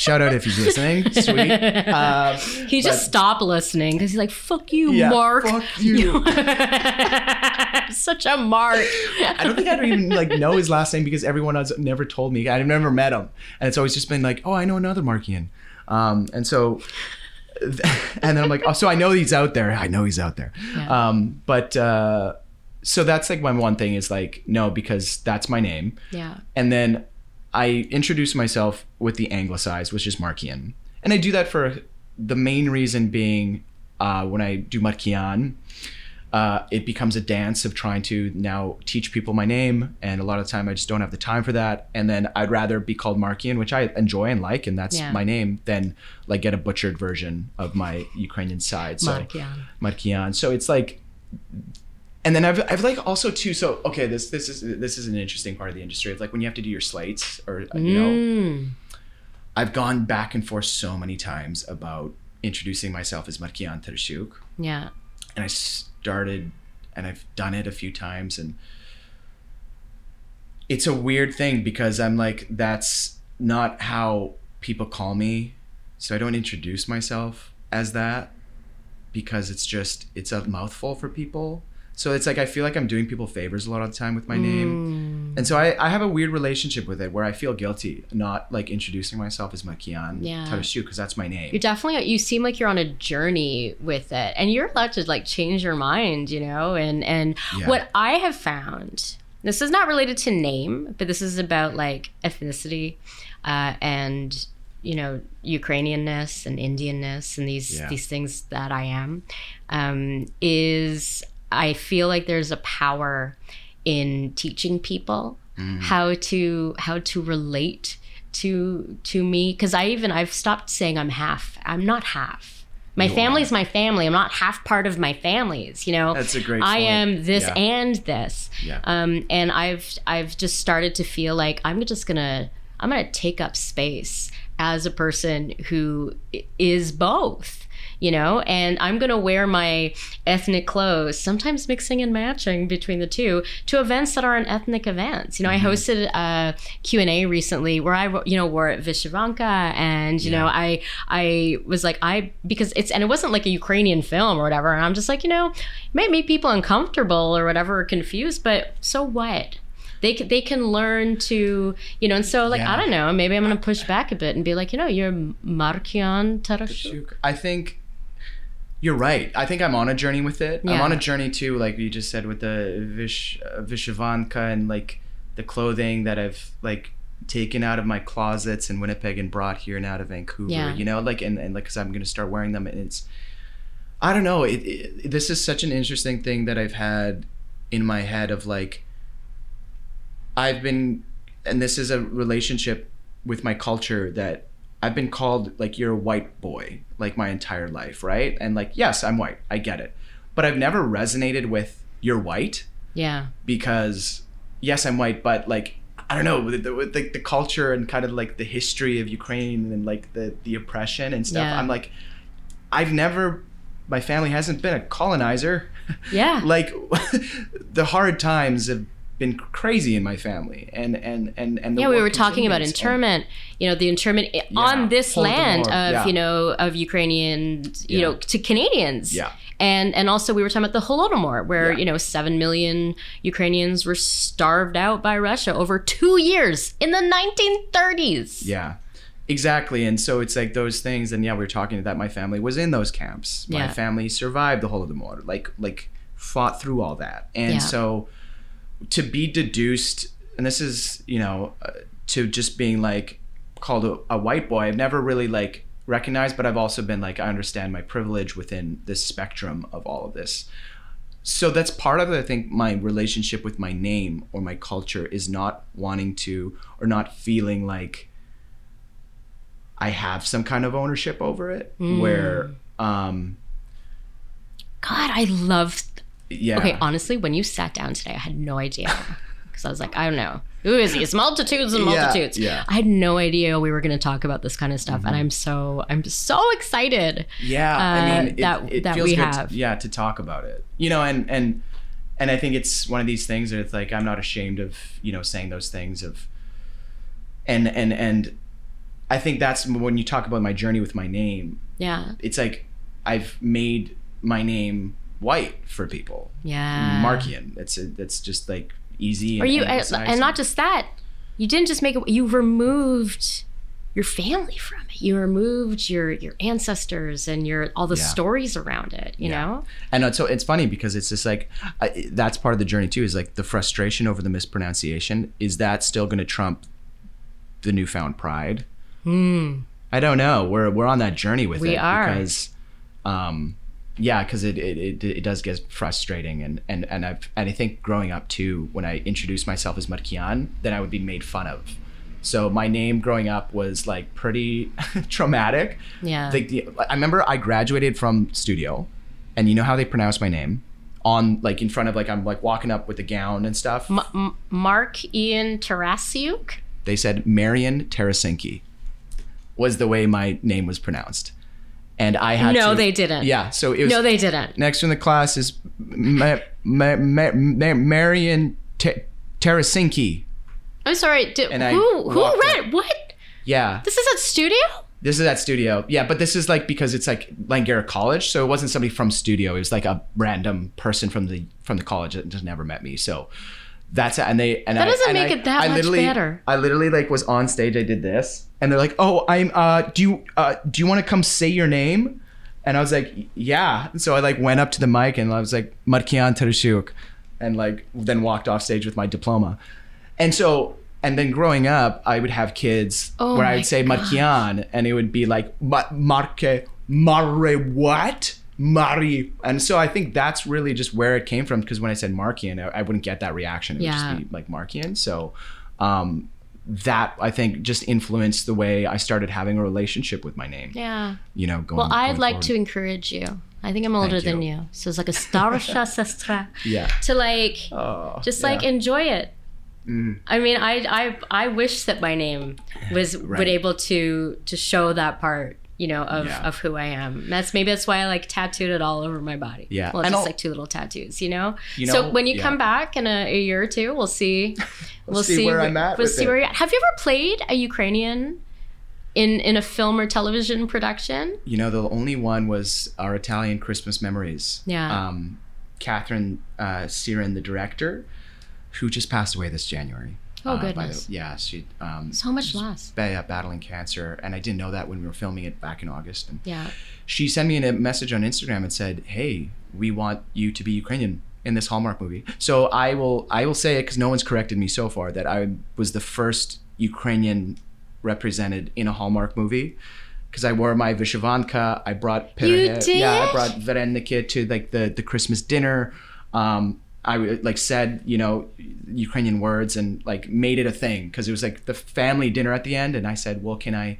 Shout out if he's listening. Sweet. Um, [LAUGHS] He just but- stopped listening because he's like, "Fuck you, Yeah, Mark." fuck you. [LAUGHS] Such a Mark. I don't think I don't even like know his last name because everyone has never told me. I've never met him, and it's always just been like, oh, I know another Markian, um, and so, [LAUGHS] and then I'm like, oh, so I know he's out there. I know he's out there, Yeah. um, but uh, so that's like my one thing is like no because that's my name, Yeah. and then I introduce myself with the anglicized, which is Markian, and I do that for the main reason being uh, when I do Markian uh, it becomes a dance of trying to now teach people my name and a lot of the time i just don't have the time for that and then i'd rather be called markian which i enjoy and like and that's Yeah. my name than like get a butchered version of my ukrainian side so Markian. markian so it's like and then I've, I've like also too so okay this this is this is an interesting part of the industry of like when you have to do your slates or you know Mm. i've gone back and forth so many times about introducing myself as markian tershuk Yeah. and I started and I've done it a few times and it's a weird thing because I'm like that's not how people call me so I don't introduce myself as that because it's just it's a mouthful for people so it's like I feel like I'm doing people favors a lot of the time with my name Mm. and so I, I have a weird relationship with it where I feel guilty not like introducing myself as Markian Yeah. Tarashu because that's my name You're definitely you seem like you're on a journey with it and you're allowed to like change your mind, you know? And and Yeah. what I have found this is not related to name, but this is about like ethnicity uh, and you know Ukrainianness and Indianness and these Yeah. these things that I am um, is I feel like there's a power in teaching people Mm. how to how to relate to to me because I even I've stopped saying I'm half. I'm not half. My You family's my family. I'm not half part of my family's. You know, That's a great I point. am this Yeah. and this. Yeah. Um, and I've I've just started to feel like I'm just gonna I'm gonna take up space as a person who is both. You know, and I'm gonna wear my ethnic clothes, sometimes mixing and matching between the two, to events that aren't ethnic events. You know, Mm-hmm. I hosted a Q and A recently where I, you know, wore vyshyvanka, and you know, I I was like I because it's and it wasn't like a Ukrainian film or whatever, and I'm just like you know, it might make people uncomfortable or whatever, or confused, but so what? They can, they can learn to you know, and so like Yeah. I don't know, maybe I'm gonna push back a bit and be like, you know, you're Markian Tarasiuk. I think you're right. I think I'm on a journey with it. I'm on a journey too, like you just said with the Vish uh, vyshyvanka and like the clothing that I've like taken out of my closets in Winnipeg and brought here and out of Vancouver. Yeah. You know, like and, and like because I'm gonna start wearing them and it's I don't know. It, it this is such an interesting thing that I've had in my head of like I've been and this is a relationship with my culture that I've been called like you're a white boy like my entire life, right? And like yes, I'm white. I get it. But I've never resonated with you're white Yeah, because yes, I'm white, but like I don't know with the, with the, the culture and kind of like the history of Ukraine and like the the oppression and stuff. Yeah. I'm like I've never my family hasn't been a colonizer. yeah, [LAUGHS] like [LAUGHS] the hard times have been crazy in my family and and and and the yeah. We were talking about continues. And- internment. You know, the internment Yeah, on this land of yeah. you know of ukrainian you Yeah. know, to Canadians. Yeah. And and also we were talking about the Holodomor, where Yeah. you know seven million Ukrainians were starved out by Russia over two years in the 1930s. Yeah, exactly. And so it's like those things. And yeah, we were talking that my family was in those camps. My Yeah. family survived the Holodomor, like like fought through all that. And Yeah. so to be deduced and this is you know uh, to just being like called a, a white boy i've never really like recognized but i've also been like i understand my privilege within this spectrum of all of this so that's part of it i think my relationship with my name or my culture is not wanting to or not feeling like i have some kind of ownership over it where um God, I love. Yeah Okay, honestly, when you sat down today, I had no idea [LAUGHS] because I was like, I don't know, who is he? It's multitudes and multitudes. yeah. yeah. I had no idea we were going to talk about this kind of stuff, and I'm so I'm so excited. Yeah, uh, I mean it, that- it that feels we good have. To, yeah, to talk about it. You know, and and and I think it's one of these things that it's like I'm not ashamed of you know saying those things of, and and and I think that's when you talk about my journey with my name. Yeah, It's like I've made my name white for people. yeah. Markian. It's a, that's just like easy. Or and, you, and and, and not just that, you didn't just make it. You removed your family from it. You removed your your ancestors and your all the Yeah. stories around it. You Yeah. know. And it's- so it's funny because it's just like I, that's part of the journey too. Is like the frustration over the mispronunciation. Is that still going to trump the newfound pride? Hmm. I don't know. We're we're on that journey with. We it are. because, um, yeah, because it, it it it does get frustrating and and and I've and I think growing up too, when I introduced myself as Markian, then I would be made fun of. So my name growing up was like pretty [LAUGHS] traumatic. Yeah. Like the, I remember I graduated from studio, and you know how they pronounce my name on like in front of like I'm like walking up with the gown and stuff. M- M- Mark Ian Tarasiuk. they said Marion Tarasinki was the way my name was pronounced, and I had No, to- they didn't. Yeah, so it was No, they didn't. next in the class is Ma- Ma- Ma- Ma- Marion T- Tarasinki. I'm sorry. Did, And who who read what? Yeah, This is at studio. This is at studio. Yeah, but this is like because it's like Langara College, so it wasn't somebody from studio. It was like a random person from the from the college that just never met me. So that's and they and That I, doesn't make I- it that I much better. I literally like was on stage. I did this, and they're like, "Oh, I'm. uh Do you uh do you want to come say your name?" And I was like, "Yeah." So I like went up to the mic and I was like, "Markian Tarasiuk," and like then walked off stage with my diploma. And so, and then growing up, I would have kids Oh where I would say Markian, and it would be like Ma- Marke, Mare, what? Mari. And so I think that's really just where it came from. Because when I said Markian, I, I wouldn't get that reaction. It would Yeah. just be like Markian. So um, that I think just influenced the way I started having a relationship with my name. Yeah. You know, going. Well, I'd going like forward. to encourage you. I think I'm older than you. so it's like a starsha sestra. [LAUGHS] Yeah. To like, Oh, just yeah. Mm. like enjoy it. I mean, I I I wish that my name [LAUGHS] was Right. would able to to show that part, you know, of Yeah. of who I am. That's maybe that's why I like tattooed it all over my body. Yeah. well, And just I'll- like two little tattoos, you know. You so when you yeah. come back in a, a year or two, we'll see. [LAUGHS] We'll, see where I'm at We'll with see it. where you're at. Have you ever played a Ukrainian in in a film or television production? You know, the only one was our Italian Christmas memories. Yeah. Um, Catherine uh, Cyran, the director, who just passed away this January. Oh, Uh, by goodness. yeah, she. Um, So much loss. yeah, battling cancer, and I didn't know that when we were filming it back in August. And Yeah. she sent me a message on Instagram and said, "Hey, we want you to be Ukrainian in this Hallmark movie." So I will I will say it because no one's corrected me so far that I was the first Ukrainian represented in a Hallmark movie. Because I wore my vyshyvanka, I brought Pirogit- yeah, I brought Vareniki to like the the Christmas dinner. Um, I like said you know Ukrainian words and like made it a thing because it was like the family dinner at the end, and I said, well, can I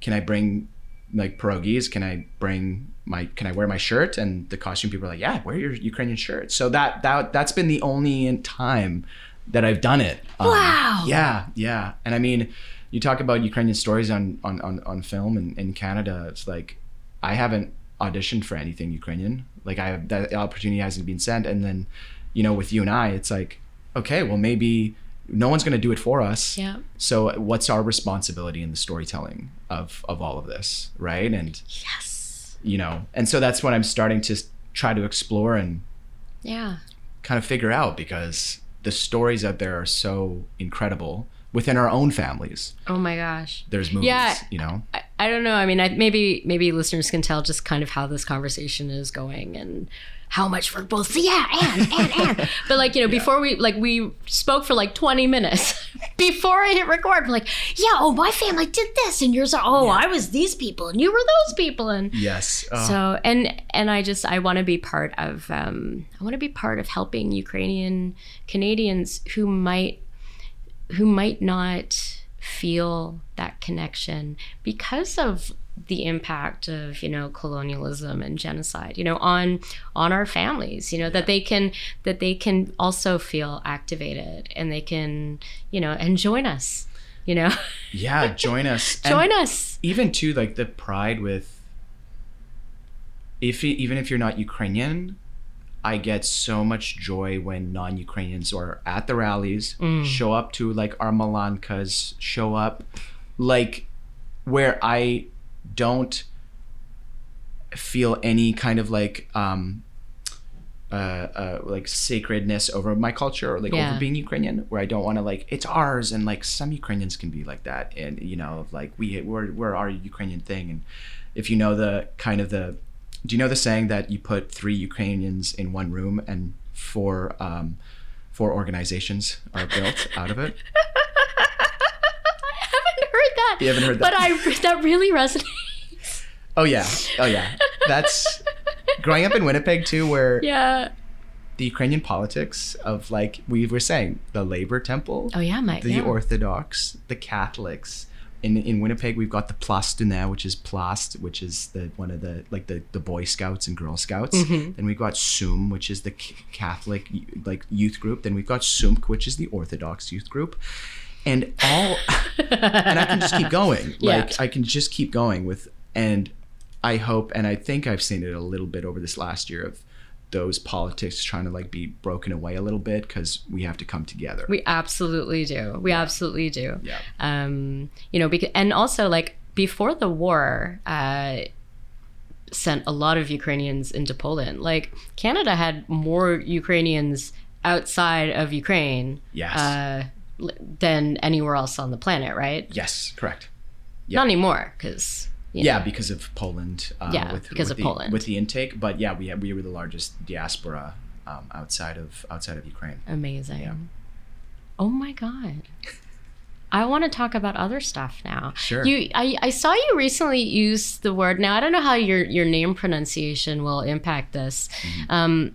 can I bring like pierogies? Can I bring my can I wear my shirt? And the costume people are like, yeah, wear your Ukrainian shirt. So that that that's been the only time that I've done it. Um, Wow. Yeah, yeah. And I mean, you talk about Ukrainian stories on on on, on film and in Canada. It's like I haven't auditioned for anything Ukrainian. Like I have that opportunity hasn't been sent. And then, you know, with you and I, it's like, okay, well maybe no one's gonna do it for us. Yeah. So what's our responsibility in the storytelling of of all of this, right? And Yes. you know, and so that's what I'm starting to try to explore and Yeah. kind of figure out because the stories out there are so incredible within our own families. Oh my gosh. There's movies, Yeah. you know. I, I don't know. I mean, I, maybe maybe listeners can tell just kind of how this conversation is going and how much we're both yeah and and and. [LAUGHS] But like you know, before we like we spoke for like twenty minutes [LAUGHS] before I hit record. Like, yeah, oh my family did this and yours are oh I was these people and you were those people and Yes. Uh, so and and I just I want to be part of um, I want to be part of helping Ukrainian Canadians who might who might not feel that connection because of the impact of you know colonialism and genocide you know on on our families you know that they can that they can also feel activated and they can you know and join us you know [LAUGHS] yeah, join us. And join us Even too, like the pride with. If even if you're not Ukrainian, I get so much joy when non-Ukrainians are at the rallies, Mm. show up to like our Malankas, show up, like where I don't feel any kind of like um uh, uh like sacredness over my culture or like Yeah. over being Ukrainian where I don't want to like it's ours and like some Ukrainians can be like that and you know like we we're we're our Ukrainian thing and if you know the kind of the do you know the saying that you put three Ukrainians in one room and four um four organizations are built out of it [LAUGHS] I haven't heard that You haven't heard that? but I that really resonates oh yeah oh yeah that's growing up in Winnipeg too where yeah the Ukrainian politics of like we were saying the labor temple oh yeah my the yeah. Orthodox, the Catholics. In, in Winnipeg, we've got the Plastuna, which is Plast, which is the one of the like the, the Boy Scouts and Girl Scouts. Mhm. Then we've got Sum, which is the Catholic like youth group. Then we've got Sumk, which is the Orthodox youth group. And all, [LAUGHS] and I can just keep going. Yeah. Like I can just keep going with, and I hope, and I think I've seen it a little bit over this last year of those politics trying to like be broken away a little bit because we have to come together. We absolutely do. We absolutely do. Yeah. Um, you know, because and also like before the war, uh, sent a lot of Ukrainians into Poland. Like Canada had more Ukrainians outside of Ukraine Yes. uh, than anywhere else on the planet, right? Yes, correct. Not anymore, because Yeah, because of Poland. Uh, Yeah, with, because with of the, Poland. with the intake. But yeah, we we were the largest diaspora um, outside of outside of Ukraine. amazing. Yeah. Oh my god. I want to talk about other stuff now. Sure. You, I, I saw you recently use the word. Now I don't know how your your name pronunciation will impact this. Mm-hmm. Um,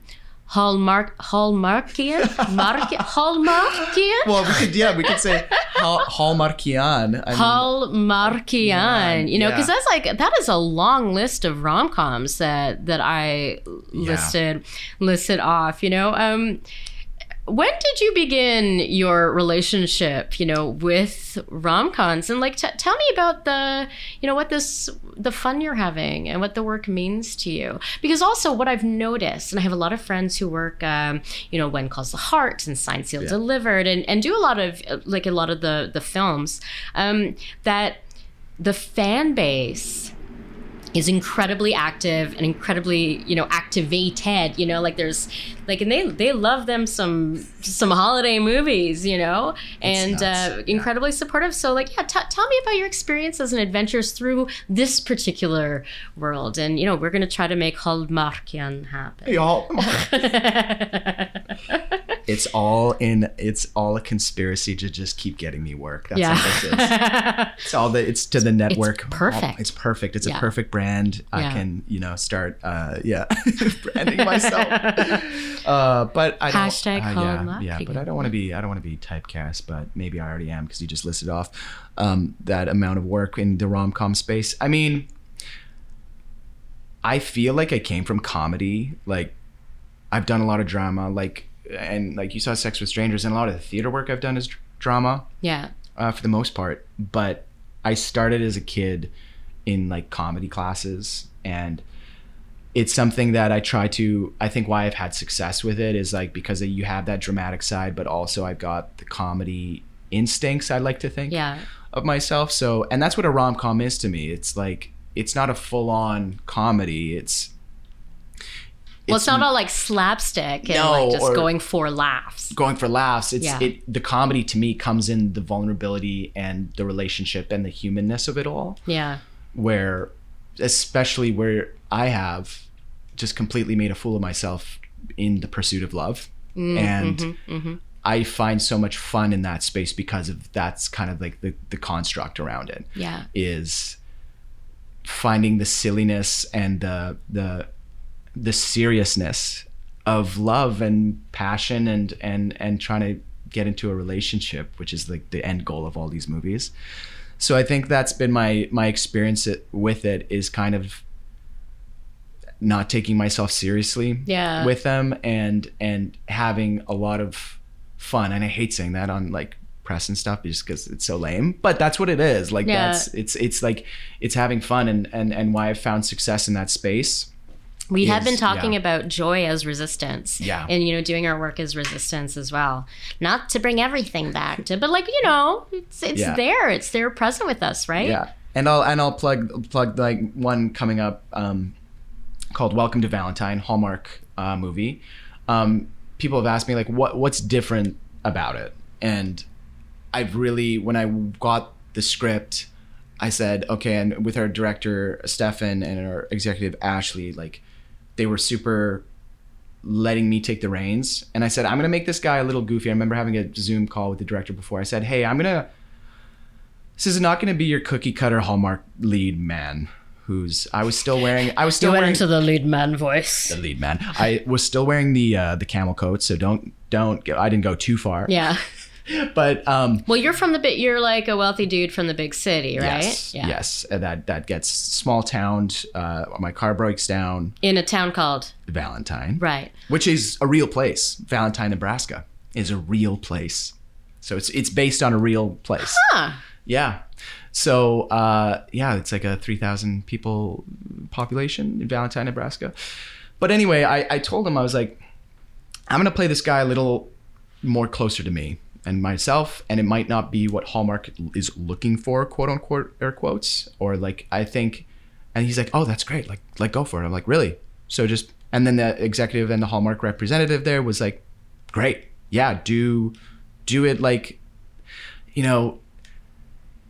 Hallmark, Hallmarkian, Mark, [LAUGHS] Hallmarkian, Well, we could yeah, we could say Hall, [LAUGHS] Hallmarkian. I mean, Hallmarkian. You know, because yeah. that's like that is a long list of rom coms that that I listed listed off. You know, um, when did you begin your relationship? You know, with rom coms, and like, t- tell me about the, you know, what this the fun you're having and what the work means to you. Because also, what I've noticed, and I have a lot of friends who work, um, you know, When Calls the Heart and Sign Seal Yeah. Delivered, and and do a lot of like a lot of the the films um, that the fan base is incredibly active and incredibly you know activated you know like there's like and they they love them some some holiday movies you know and uh, yeah. incredibly supportive so like yeah t- tell me about your experiences and adventures through this particular world and you know we're going to try to make Hallmarkian happen [LAUGHS] it's all in. It's all a conspiracy to just keep getting me work. That's all this is. yeah It's all the. It's to the network. perfect. It's perfect. It's Yeah. a perfect brand. I Yeah. can you know start. Uh, yeah, [LAUGHS] branding myself. [LAUGHS] Uh, but I don't. Hashtag uh, yeah, yeah, but I don't want to be. I don't want to be typecast. But maybe I already am because you just listed off um, that amount of work in the rom com space. I mean, I feel like I came from comedy. Like I've done a lot of drama. Like and like you saw Sex with Strangers, and a lot of the theater work I've done is drama yeah uh, for the most part. But I started as a kid in like comedy classes, and it's something that I try to. I think why I've had success with it is like because you have that dramatic side, but also I've got the comedy instincts. I like to think yeah of myself. So, and that's what a rom com is to me. It's like it's not a full on comedy. It's Well, it's, not all like slapstick and No, like just going for laughs. going for laughs. It's Yeah. it the comedy to me comes in the vulnerability and the relationship and the humanness of it all. Yeah. Where especially where I have just completely made a fool of myself in the pursuit of love. Mm, and mm-hmm, mm-hmm. I find so much fun in that space because of that's kind of like the, the construct around it Yeah. is finding the silliness and the the the seriousness of love and passion and and and trying to get into a relationship which is like the end goal of all these movies so i think that's been my my experience with it is kind of not taking myself seriously Yeah. with them and and having a lot of fun and i hate saying that on like press and stuff just because it's so lame but that's what it is like Yeah. that's it's it's like it's having fun and and and why i've found success in that space We have been talking yeah. about joy as resistance. Yeah. And, you know, doing our work as resistance as well. Not to bring everything back to, but like, you know, it's, it's Yeah. there. It's there present with us, right? Yeah, and I'll and I'll plug plug like one coming up um, called Welcome to Valentine Hallmark uh, movie. Um, people have asked me like what what's different about it, and I've really when I got the script, I said okay, and with our director Stefan and our executive Ashley, like they were super letting me take the reins. And i said i'm going to make this guy a little goofy. I remember having a zoom call with the director before. I said hey i'm going to this is not going to be your cookie cutter hallmark lead man who's i was still wearing i was You still went wearing into the lead man voice. the lead man. I was still wearing the uh the camel coat so don't don't go, i didn't go too far. Yeah. [LAUGHS] but um Well, you're from the bit. You're like a wealthy dude from the big city, right? yes yes uh, that that gets small town uh my car breaks down In a town called valentine right. which is a real place. Valentine, Nebraska is a real place. So it's it's based on a real place. Huh. Yeah. So uh, yeah, it's like a three thousand people population in Valentine, Nebraska. But anyway, I, I told him I was like, I'm gonna play this guy a little more closer to me and myself, and it might not be what Hallmark is looking for, quote unquote air quotes, or like I think. And he's like, oh, that's great. Like, like go for it. I'm like, really? So just and then the executive and the Hallmark representative there was like, great, yeah, do do it like, you know,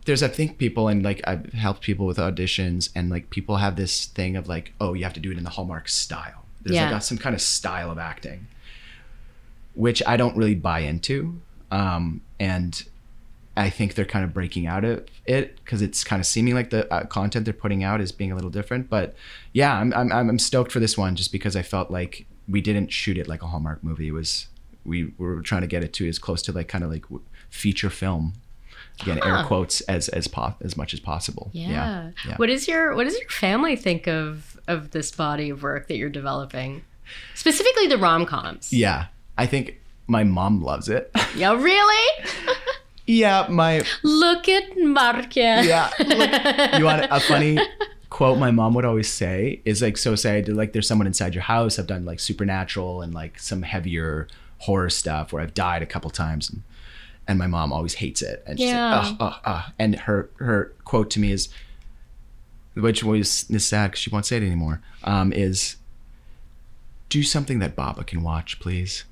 there's I think people and like I've helped people with auditions and like people have this thing of like oh you have to do it in the Hallmark style. There's Yeah. like some kind of style of acting, which I don't really buy into, um, and I think they're kind of breaking out of it because it's kind of seeming like the uh, content they're putting out is being a little different. But yeah, I'm I'm I'm stoked for this one just because I felt like we didn't shoot it like a Hallmark movie. It was we, we were trying to get it to as close to like kind of like feature film again air quotes as as po- as much as possible Yeah. yeah. What is your What does your family think of of this body of work that you're developing? Specifically, the rom coms. yeah i think my mom loves it [LAUGHS] Yeah. Really? yeah my Look at Markia. yeah look, [LAUGHS] you want a funny quote my mom would always say is like so say I did like there's someone inside your house i've done like supernatural and like some heavier horror stuff where i've died a couple times and, and my mom always hates it and she's Yeah. like oh, oh, oh. and her her quote to me is which was is sad because she won't say it anymore um, is do something that baba can watch please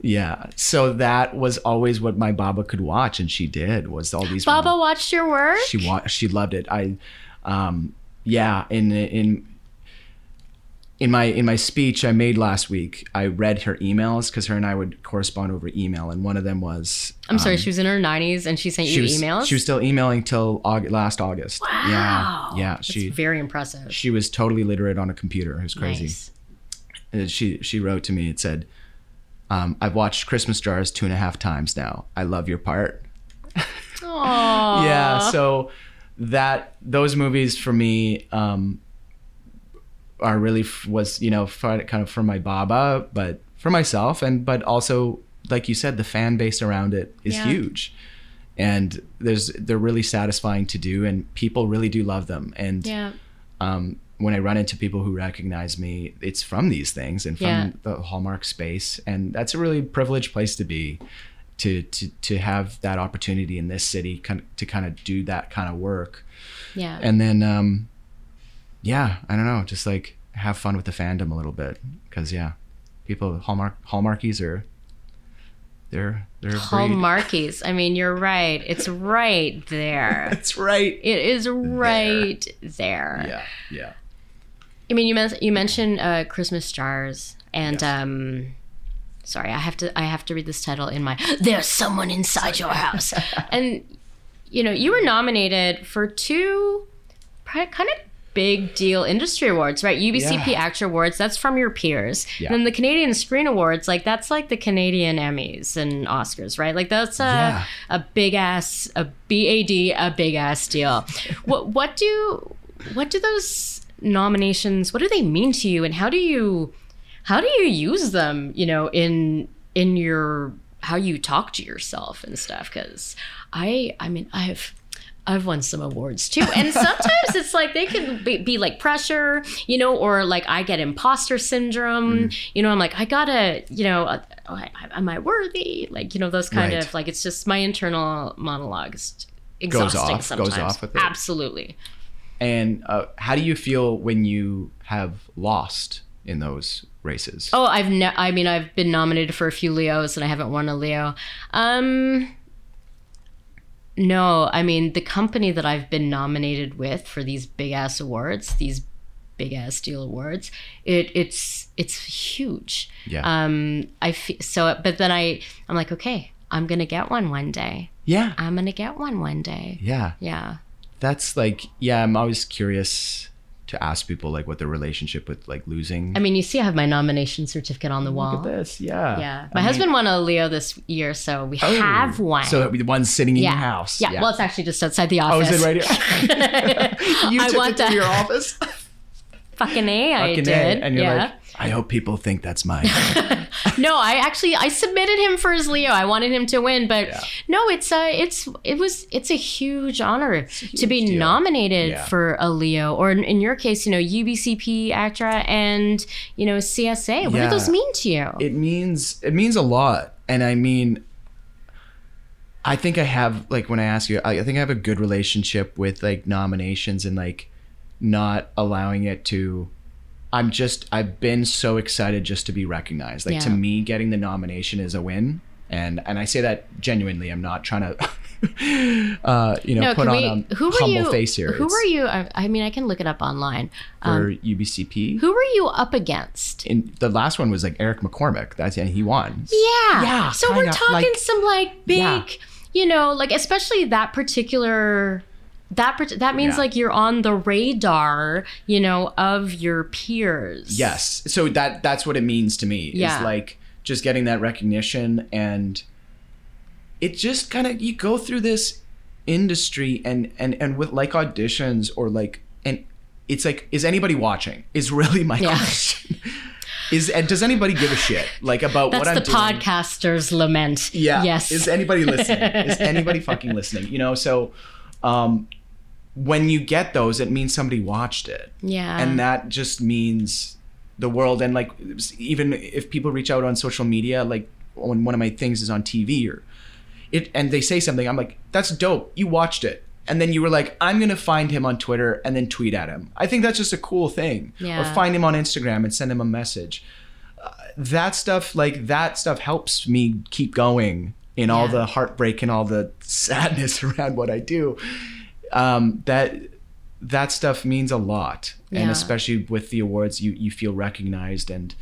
yeah so that was always what my baba could watch and she did was all these Baba watched your work. she wa- she loved it. I, um, yeah, in in in my in my speech I made last week, I read her emails because her and I would correspond over email, and one of them was I'm sorry. She was in her 90s and she sent she you was emails. she was still emailing till August, last August. wow. Yeah, yeah. That's She very impressive. she was totally literate on a computer. It was crazy. Nice. She she wrote to me. It said, um, "I've watched Christmas Jars two and a half times now. I love your part." [LAUGHS] Yeah so that those movies for me um are really f- was you know for, kind of for my baba but for myself and but also like you said the fan base around it is Yeah. huge and there's they're really satisfying to do and people really do love them and Yeah. um, when I run into people who recognize me, it's from these things and from Yeah. the Hallmark space, and that's a really privileged place to be, to to to have that opportunity in this city, kind of, to kind of do that kind of work, Yeah. and then um, yeah, I don't know, just like have fun with the fandom a little bit because yeah, people hallmark hallmarkies are they're they're. Hallmarkies. I mean, you're right. It's right there. [LAUGHS] it's right. It is right there. Yeah, yeah. I mean, you men- you mentioned uh, Christmas jars, and Yes. um, sorry, I have to I have to read this title in my. There's someone inside your house, [LAUGHS] and you know you were nominated for two kind of big deal industry awards, right? UBCP Yeah. ACTRA Awards. That's from your peers. Yeah. And then the Canadian Screen Awards, like that's like the Canadian Emmys and Oscars, right? Like that's a Yeah. a big ass a BAD a big ass deal. [LAUGHS] what what do what do those nominations what do they mean to you and how do you how do you use them, you know, in in your how you talk to yourself and stuff cuz I I mean I've I've won some awards too. And sometimes it's like they can be, be like pressure, you know, or like I get imposter syndrome. You know, I'm like, I gotta, you know, uh, I- I- am I worthy? Like, you know, those kind Right. of like, it's just my internal monologues. is Goes exhausting off- sometimes. goes off with it. Absolutely. And uh, how do you feel when you have lost in those races? Oh, I've ne- I mean, I've been nominated for a few Leos and I haven't won a Leo. Um, no, I mean the company that I've been nominated with for these big ass awards, these big ass deal awards, it it's it's huge. Yeah. Um, I fe- so, but then I I'm like, okay, I'm gonna get one one day. yeah, I'm gonna get one one day. yeah. Yeah. That's like yeah. I'm always curious to ask people like what their relationship with like losing. I mean, you see, I have my nomination certificate on the wall. Look at this, yeah. Yeah, I my mean- husband won a Leo this year, so we Oh, have one. So the one sitting in yeah. your house. Yeah. well, it's actually just outside the oh, office. is it right here? [LAUGHS] [LAUGHS] you I want it to that. your office. [LAUGHS] Fucking a, I Fucking A. did. and you're yeah. like, I hope people think that's mine. [LAUGHS] no, I actually I submitted him for his Leo. I wanted him to win, but Yeah. no, it's a it's it was it's a huge honor to be deal. nominated Yeah. for a Leo, or in, in your case, you know, UBCP ACTRA and you know CSA. What Yeah. do those mean to you? it means it means a lot and i mean i think i have like when i ask you i I think i have a good relationship with like nominations and like not allowing it to i'm just i've been so excited just to be recognized like to me getting the nomination is a win and and i say that genuinely i'm not trying to [LAUGHS] uh you know no, put on we? a Who humble you? face here Who It's were you? I, I mean, I can look it up online. for Um, ubcp who were you up against? in the last one was like eric McCormack that's and he won Yeah. Yeah, So we're talking like- some like big, Yeah. you know, like especially that particular that that means Yeah. like you're on the radar, you know, of your peers. Yes. So that that's what it means to me. Yeah. Is like just getting that recognition and it just kind of you go through this industry and and and with like auditions or like and it's like is anybody watching? Is really my Yeah. question. Is and does anybody give a shit like about That's what I'm the doing? podcaster's lament. Yeah. Yes. Is anybody listening? Is [LAUGHS] anybody fucking listening? You know, so um when you get those, it means somebody watched it. Yeah. and that just means the world. And like even if people reach out on social media like when one of my things is on tv or it and they say something i'm like that's dope. You watched it. And then you were like i'm gonna find him on twitter and then tweet at him. I think that's just a cool thing. Yeah. or find him on instagram and send him a message. Uh, that stuff like that stuff helps me keep going in all the heartbreak and all the sadness [LAUGHS] around what i do um, that that stuff means a lot. And especially with the awards you you feel recognized. And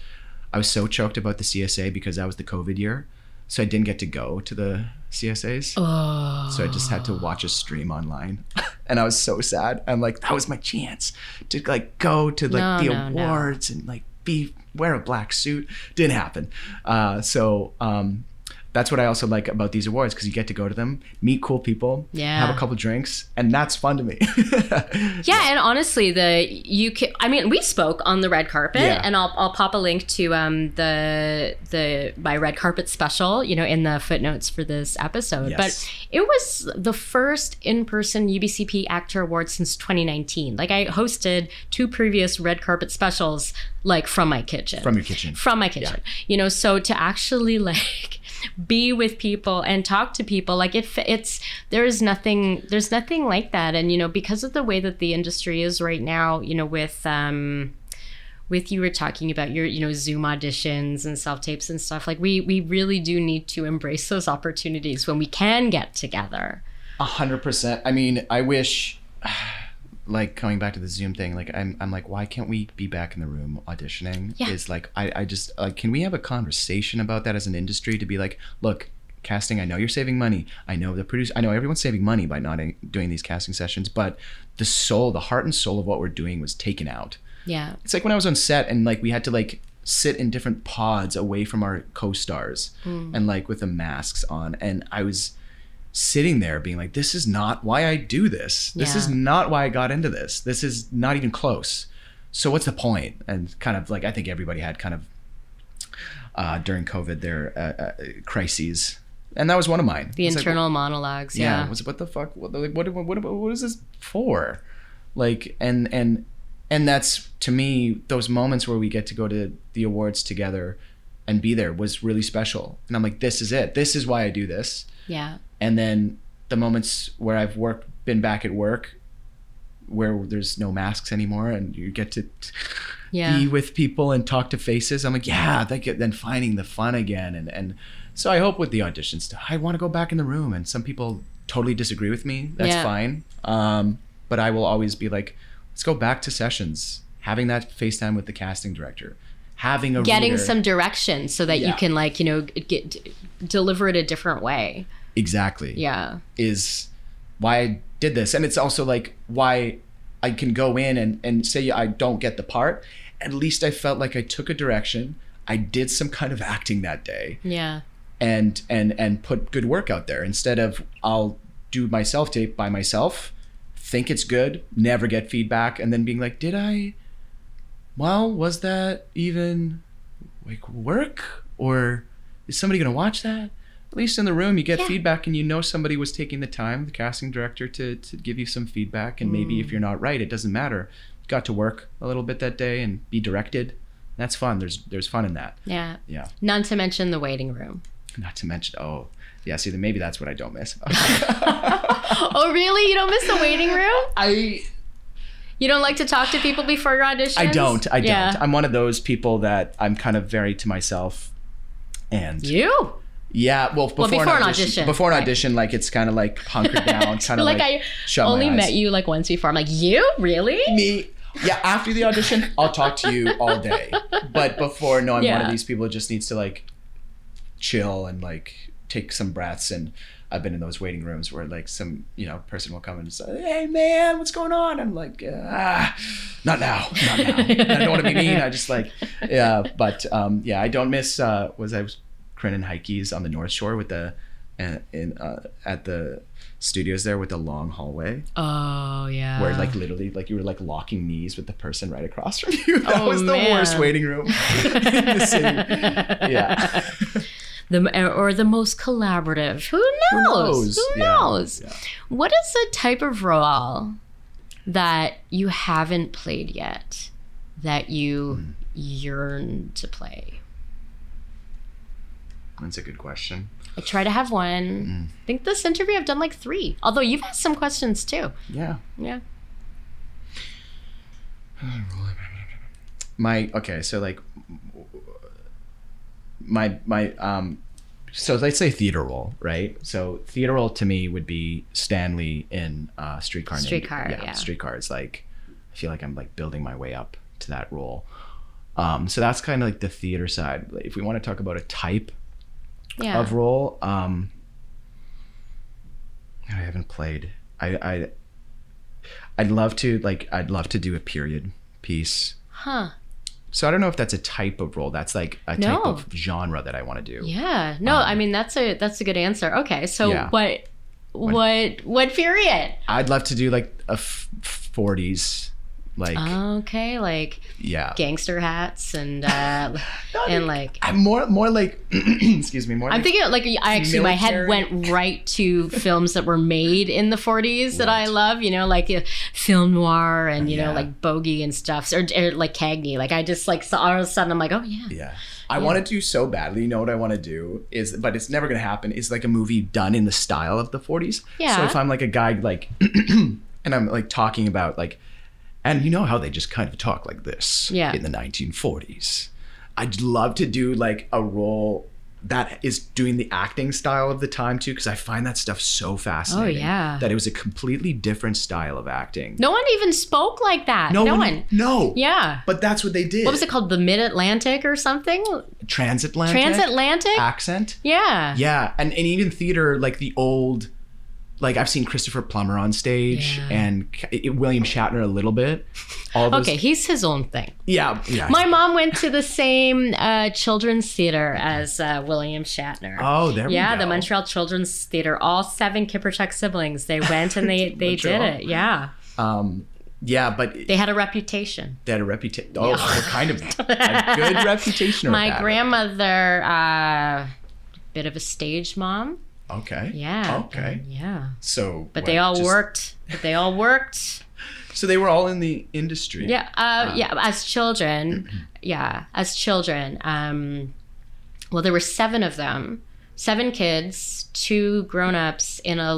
i was so choked about the csa because that was the covid year. So i didn't get to go to the csas oh. so i just had to watch a stream online. [LAUGHS] And i was so sad. I'm like that was my chance to like go to like No, the no, no. awards and like be wear a black suit. Didn't happen. Uh, so um that's what I also like about these awards because you get to go to them, meet cool people, Yeah. have a couple drinks, and that's fun to me. [LAUGHS] Yeah, and honestly, the you can. I mean, we spoke on the red carpet, Yeah. and I'll I'll pop a link to um the the my red carpet special, you know, in the footnotes for this episode. Yes. But it was the first in person UBCP ACTRA Award since 2019. Like I hosted two previous red carpet specials, like from my kitchen, From your kitchen. from my kitchen. You know, so to actually [LAUGHS] like be with people and talk to people. Like if it's there is nothing there's nothing like that. And you know because of the way that the industry is right now you know with um with you were talking about your you know zoom auditions and self tapes and stuff like we we really do need to embrace those opportunities when we can get together. A hundred percent. I mean, I wish, [SIGHS] like coming back to the Zoom thing, like I'm, I'm like, why can't we be back in the room auditioning? Yeah. Is like, I, I just like, can we have a conversation about that as an industry to be like, look, casting, I know you're saving money. I know the producer, I know everyone's saving money by not uh, doing these casting sessions, but the soul, the heart and soul of what we're doing was taken out. yeah It's like when I was on set and like we had to like sit in different pods away from our co-stars mm. and like with the masks on and I was sitting there being like this is not why I do this. This is not why I got into this. This is not even close. So what's the point? And kind of like I think everybody had kind of uh, during COVID their uh, uh, crises, and that was one of mine. the It's like, internal monologues yeah, yeah, was what the fuck what, like, what, what, what, what is this for like and and and that's to me those moments where we get to go to the awards together and be there was really special and i'm like this is it this is why i do this yeah and then the moments where i've worked been back at work where there's no masks anymore and you get to Yeah. be with people and talk to faces i'm like yeah that get, then finding the fun again. And and so i hope with the auditions stuff i want to go back in the room and some people totally disagree with me. That's Yeah. fine. Um, but i will always be like let's go back to sessions. Having that facetime with the casting director. Having a getting reader- some direction so that you can like you know get deliver it a different way exactly yeah is why I did this. And it's also like why I can go in and, and say I don't get the part. At least I felt like I took a direction. I did some kind of acting that day yeah and and and put good work out there instead of I'll do my self tape by myself, think it's good, never get feedback, and then being like, did I well, was that even like work? Or is somebody gonna watch that? At least in the room you get Yeah. feedback and you know somebody was taking the time, the casting director, to to give you some feedback and maybe if mm. you're not right, it doesn't matter. Got to work a little bit that day and be directed. That's fun. There's there's fun in that. yeah Yeah. none to mention the waiting room Not to mention, oh, yeah. See, then maybe that's what I don't miss. [LAUGHS] oh really you don't miss the waiting room [LAUGHS] I you don't like to talk to people before your auditions I don't. I don't. I'm one of those people that I'm kind of very to myself. And you yeah, well, before, before an, an audition, audition, before an right. like it's kind of like hunkered [LAUGHS] down, kind of like, like, I only met you like once before. I'm like, you really? Me, yeah. After the audition, I'll talk to you all day. But before, no, I'm one of these people who just needs to like chill and like take some breaths. And I've been in those waiting rooms where like some you know person will come and say, "Hey man, what's going on?" I'm like, ah, not now, not now. [LAUGHS] I don't want to be mean. I just like, yeah. But um, yeah, I don't miss. Uh, was I was Crennan Hikes on the North Shore with the. uh, in uh, at the studios there with the long hallway Oh yeah. where like literally like you were like locking knees with the person right across from you. [LAUGHS] That Oh, was the worst waiting room [LAUGHS] in the city. Yeah. [LAUGHS] the or the most collaborative. Who knows? Who knows? Yeah. Yeah. What is the type of role that you haven't played yet that you Hmm. yearn to play? That's a good question. I try to have one. Hmm. I think this interview I've done like three. Although you've asked some questions too. Yeah. Yeah. My okay, so like my my um so let's say theater role, right? So theater role to me would be Stanley in uh Streetcar Streetcar, yeah. Streetcar is like I feel like I'm like building my way up to that role. Um so that's kind of like the theater side. If we want to talk about a type Yeah. of role. Um, I haven't played. I I I'd love to like I'd love to do a period piece. huh. So I don't know if that's a type of role. That's like a type of genre that I want to do. Yeah. No, I mean that's a that's a good answer. Okay. So Um, Yeah. what what what period? I'd love to do like a f- 40s like Okay, like yeah. gangster hats and uh [SIGHS] and like I'm more more like [CLEARS THROAT] excuse me, more I'm like, thinking like I actually my head went right to films that were made in the 40s that I love, you know, like uh, film noir and you know like Bogey and stuff or, or like Cagney. Like I just like saw all of a sudden I'm like, "Oh yeah." Yeah. I want to do so badly. You know what I want to do is, but it's never going to happen. Is like a movie done in the style of the 40s. Yeah. So if I'm like a guy like, [CLEARS THROAT] and I'm like talking about like And you know how they just kind of talk like this Yeah. in the 1940s. I'd love to do like a role that is doing the acting style of the time too, because I find that stuff so fascinating. Oh, yeah. That it was a completely different style of acting. No one even spoke like that. No, one. No. Yeah. But that's what they did. What was it called? The Mid Atlantic or something? Transatlantic. Transatlantic? accent. Yeah. Yeah, and, and even theater, like the old, like I've seen Christopher Plummer on stage Yeah. and William Shatner a little bit. Okay, he's his own thing. yeah, yeah. My mom went to the same uh, children's theater as uh, William Shatner. oh, there we go. yeah, the Montreal Children's Theater. All seven Kipperchuk siblings. They went and they [LAUGHS] they did it. Yeah, Um, yeah, but they had a reputation. they had a reputation. Oh, what kind of [LAUGHS] a good reputation? My grandmother, uh, bit of a stage mom. Okay. Yeah. Okay. Yeah. So, But what, they all just- worked. But they all worked. [LAUGHS] So they were all in the industry. Yeah, uh, yeah. As children, [CLEARS THROAT] yeah, as children. Um, well, there were seven of them, seven kids, two grown-ups in a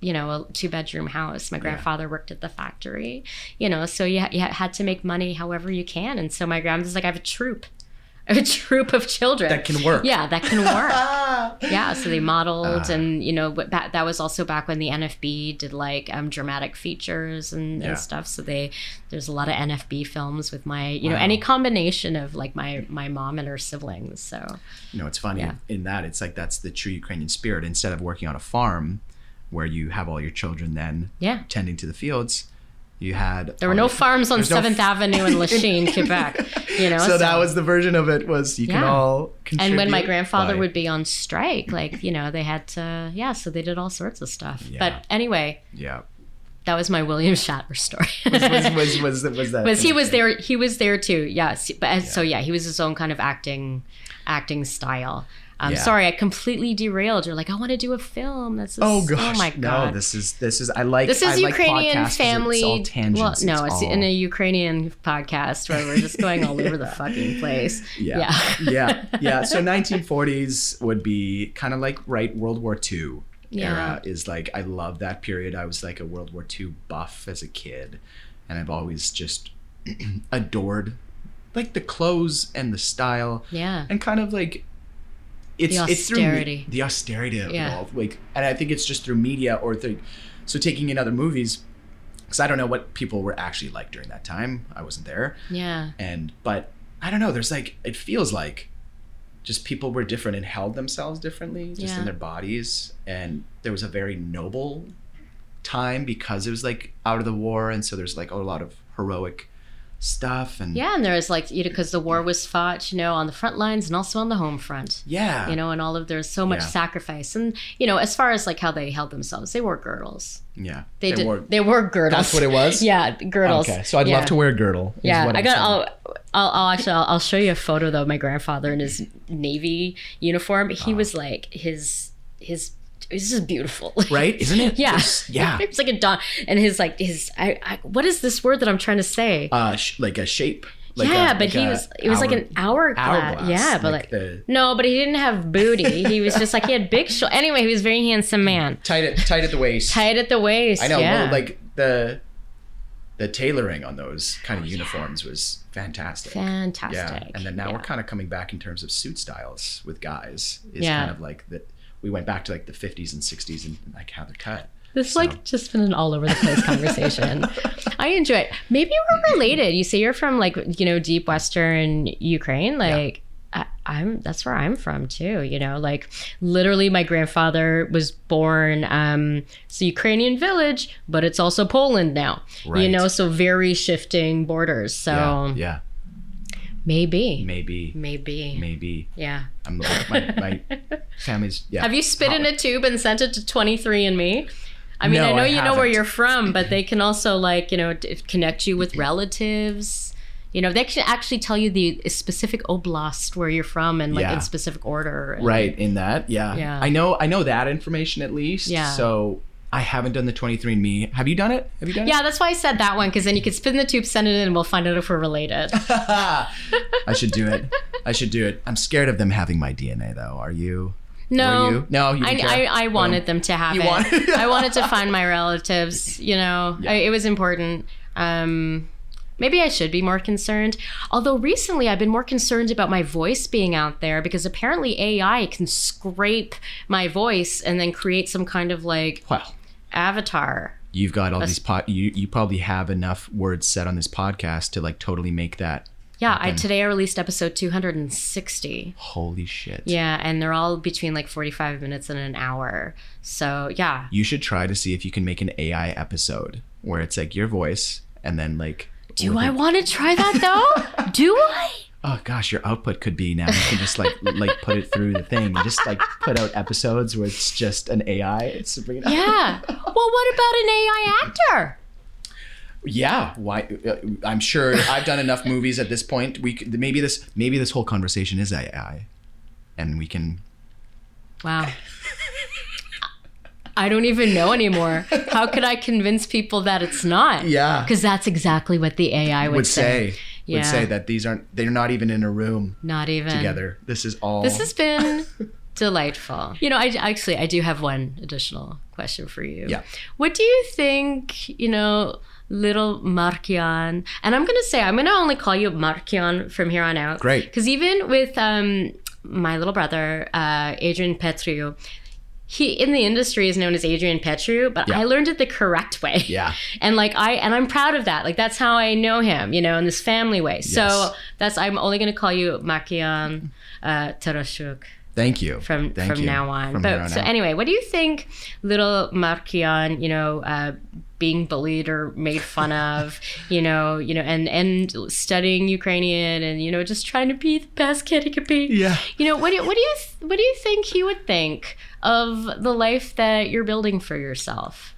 you know a two-bedroom house. My grandfather worked at the factory, you know, so you, you had to make money however you can. And so my grandmother's like, I have a have a troop of children That can work. Yeah, that can work. Ah. [LAUGHS] yeah, so they modeled, Ah. and you know, but that, that was also back when the NFB did like um, dramatic features and, Yeah. and stuff. So they there's a lot of NFB films with my you know any combination of like my my mom and her siblings. So You know, it's funny Yeah. in that it's like that's the true Ukrainian spirit. Instead of working on a farm where you have all your children then yeah, tending to the fields, you had there were no farms on there's no Seventh Avenue in Lachine, [LAUGHS] Quebec. You know, so, that was the version of it was you can all contribute. and when my grandfather by- would be on strike, like you know, they had to yeah, so they did all sorts of stuff. Yeah. But anyway, yeah that was my William Shatner story. [LAUGHS] was was was, was, was that was he was there he was there too yes but so yeah he was his own kind of acting acting style um, Yeah. sorry i completely derailed you're like i want to do a film that's this, Oh gosh! oh my god No, this is this is I like this is I Ukrainian 'cause family. It's all tangents. well, no, it's all- in a Ukrainian podcast where we're just going all over the [LAUGHS] fucking place. yeah Yeah. yeah yeah. So [LAUGHS] 1940s would be kind of like right World War II Yeah. era is like I love that period. I was like a World War II buff as a kid, and I've always just [CLEARS THROAT] adored like the clothes and the style Yeah. and kind of like it's The it's through me- the austerity. Of Yeah. it all. Like and i think it's just through media or through so taking in other movies because i don't know what people were actually like during that time. I wasn't there. Yeah. and but i don't know there's like it feels like just people were different and held themselves differently just Yeah. in their bodies. And there was a very noble time because it was like out of the war. And so there's like a lot of heroic stuff and Yeah, and there was like, you know, because the war was fought, you know, on the front lines and also on the home front. yeah You know, and all of there's so much Yeah. sacrifice, and you know, as far as like how they held themselves, they wore girdles. yeah They, did. wore- they wore girdles. That's what it was? [LAUGHS] Yeah, girdles. Okay, so I'd Yeah. love to wear a girdle. Yeah, what I got. saying. I'll, I'll, I'll actually. I'll, I'll show you a photo though. of My grandfather in his navy uniform. He Ah. was like his his. This is beautiful, [LAUGHS] right, isn't it? Yeah, Just- [LAUGHS] yeah. It's like a don, and his like his. I, I. What is this word that I'm trying to say? Uh, sh- like a shape. Like yeah, a- but like he was. It was like an hourglass. hourglass, Yeah, but like like, the- no, but he didn't have booty. He was just like he had big shoulders. Anyway, he was a very handsome man. tight at tight at the waist. Tight at the waist. I know. Yeah. Well, like the the tailoring on those kind of uniforms was fantastic. fantastic. Yeah, and then now Yeah. we're kind of coming back in terms of suit styles with guys. Is Yeah. kind of like that. We went back to like the 50s and 60s and like how they're cut. This So- like just been an all over the place conversation. [LAUGHS] I enjoy it. Maybe we're related. You say you're from like you know deep western Ukraine. Like I, I'm that's where I'm from too. You know, like literally my grandfather was born. Um, it's a Ukrainian village, but it's also Poland now. Right. You know, so very shifting borders. So yeah, yeah, maybe, maybe, maybe, maybe. yeah. I'm like, my, my [LAUGHS] family's. Yeah. Have you spit in a tube and sent it to 23andMe? I mean, No, I know I you know where you're from, but they [CLEARS THROAT] can also like, you know, connect you with mm-hmm. relatives. You know, they can actually tell you the specific oblast where you're from and like Yeah. in specific order. And- right in that yeah Yeah. i know i know that information at least Yeah. so i haven't done the 23andme have you done it have you done it? Yeah, that's why I said that one because then you could spit in the tube, send it in, and we'll find out if we're related. [LAUGHS] i should do it i should do it i'm scared of them having my dna though are you No, you? No, you I, I? I wanted them to have you it. wanted- [LAUGHS] I wanted to find my relatives. You know, I, it was important. Um, maybe I should be more concerned. Although recently I've been more concerned about my voice being out there because apparently AI can scrape my voice and then create some kind of like Well, avatar. you've got all these pot. You you probably have enough words said on this podcast to like totally make that. Yeah, I, today I released episode 260. Holy shit. Yeah, and they're all between like 45 minutes and an hour. So, yeah. You should try to see if you can make an AI episode where it's like your voice and then like. Do I want to try that though? [LAUGHS] Do I? Oh gosh, your output could be now. You can just like [LAUGHS] like put it through the thing and just like put out episodes where it's just an AI. It's bring it up. Yeah. [LAUGHS] Well, what about an AI actor? Yeah, why? Uh, I'm sure I've done enough movies at this point. We could, maybe this maybe this whole conversation is AI, and we can. Wow. I don't even know anymore. How could I convince people that it's not? Yeah. Because that's exactly what the AI would, Would say. say Yeah. would say that these aren't they're not even in a room Not even. together. This is all. This has been [LAUGHS] delightful. You know, I actually I do have one additional question for you. Yeah. What do you think, you know, little Markian, and I'm going to say I'm going to only call you Markian from here on out. Great. Cuz even with um my little brother, uh Adrian Petriw, he in the industry is known as Adrian Petru, but Yeah. I learned it the correct way. Yeah. [LAUGHS] And like I and I'm proud of that. Like that's how I know him, you know, in this family way. So that's I'm only gonna call you Markian uh Tarasiuk Thank you from Thank from you. now on. From but on so out. anyway, what do you think little Markian, you know, uh being bullied or made fun [LAUGHS] of, you know, you know, and and studying Ukrainian and you know just trying to be the best kid he could be. Yeah. You know, what do you, what do you what do you think he would think of the life that you're building for yourself?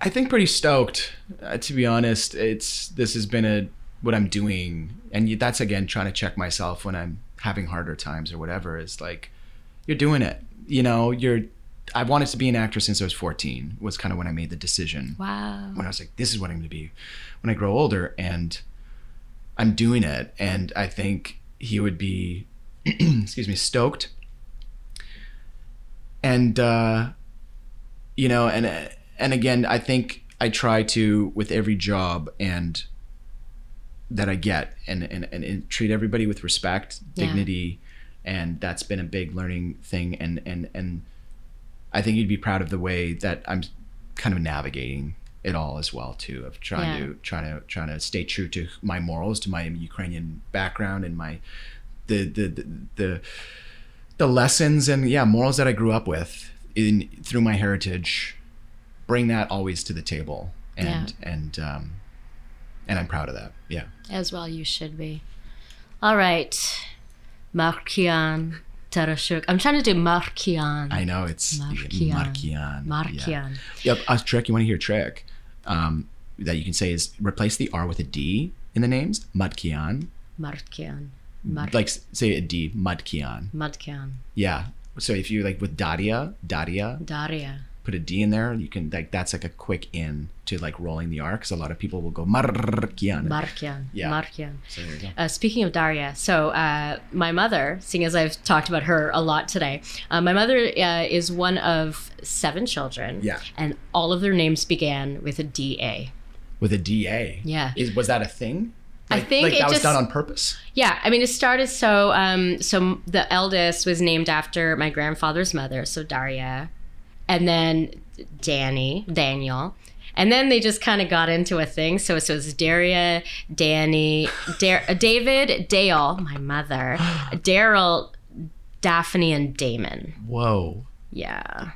I think pretty stoked. Uh, to be honest, it's this has been a what I'm doing, and that's again trying to check myself when I'm having harder times or whatever. Is like you're doing it. You know, you're. I wanted to be an actor since I was 14. Was kind of when I made the decision. Wow. When I was like, this is what I'm going to be when I grow older, and I'm doing it. And I think he would be, [CLEARS THROAT] excuse me, stoked. And uh, you know, and and again, I think I try to with every job and that I get and and, and, and treat everybody with respect, Yeah. dignity, and that's been a big learning thing. And and and I think you'd be proud of the way that I'm kind of navigating it all as well too of trying Yeah. to trying to trying to stay true to my morals to my Ukrainian background and my the the the, the the lessons and yeah morals that I grew up with in through my heritage bring that always to the table and and um and I'm proud of that yeah As well, you should be. All right, Markian Tarasiuk. I'm trying to do Markian. I know it's Markian. Markian Markian. yeah. yep a trick you want to hear a trick um that you can say is replace the R with a D in the names Mudkian Markian. Like say a D Mudkian Mudkian. yeah so if you like with Daria Daria Daria. put a D in there, you can like that's like a quick in to like rolling the R because a lot of people will go Markian. Markian. Yeah. Markian. so there you go. Uh, speaking of Daria, so uh, my mother, seeing as I've talked about her a lot today, uh, my mother uh, is one of seven children. Yeah. And all of their names began with a D-A. With a D A. Yeah. Is, was that a thing? I think like it that was just- done on purpose. Yeah, I mean, it started so. Um, so the eldest was named after my grandfather's mother, so Daria, and then Danny, Daniel, and then they just kind of got into a thing. So, so was Daria, Danny, Dar- uh, David, Dale, my mother, [GASPS] Daryl, Daphne, and Damon. Whoa. Yeah,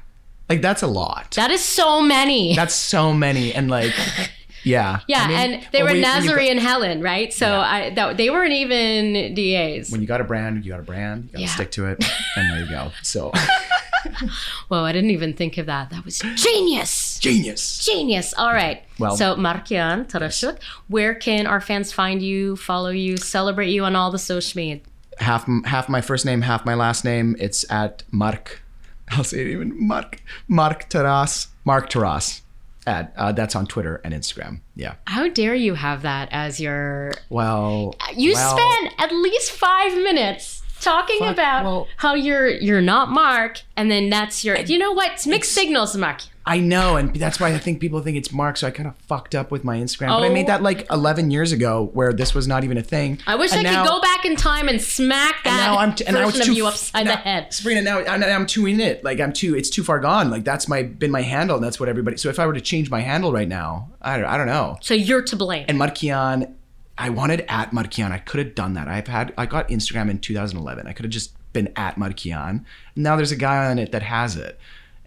Like that's a lot. that is so many. that's so many and like [LAUGHS] yeah. yeah, I mean, and they well, were when you- when you Nazari got- and Helen, right? So Yeah. I that, they weren't even DAs. When you got a brand, you got a brand. You got to Yeah. stick to it, and there you go. So [LAUGHS] Whoa, I didn't even think of that. That was genius. genius. Genius. All right. Well- so Markian Tarasiuk, where can our fans find you, follow you, celebrate you on all the social media? Half half my first name, half my last name. It's at Mark. I'll say it even Mark Mark Taras Mark Taras. At uh, that's on Twitter and Instagram. Yeah. How dare you have that as your Well, You well, spent at least 5 minutes talking Fuck, about well- how you're you're not Mark, and then that's your. You know what? It's mixed signals, Mark. I know, and that's why I think people think it's Mark. So I kind of fucked up with my Instagram. But I Oh. made that oh. like 11 years ago, where this was not even a thing. I wish And I now- could go back in time and smack that And now I'm t- and version it's of you upside now- the head. Sabrina, now I'm, I'm too in it. Like I'm too. It's too far gone. Like that's my been my handle. and That's what everybody. So if I were to change my handle right now, I don't, I don't know. So you're to blame. And Mudkian, I wanted at Mudkian. I could have done that. I've had. I got Instagram in 2011. I could have just been at Mudkian. Now there's a guy on it that has it.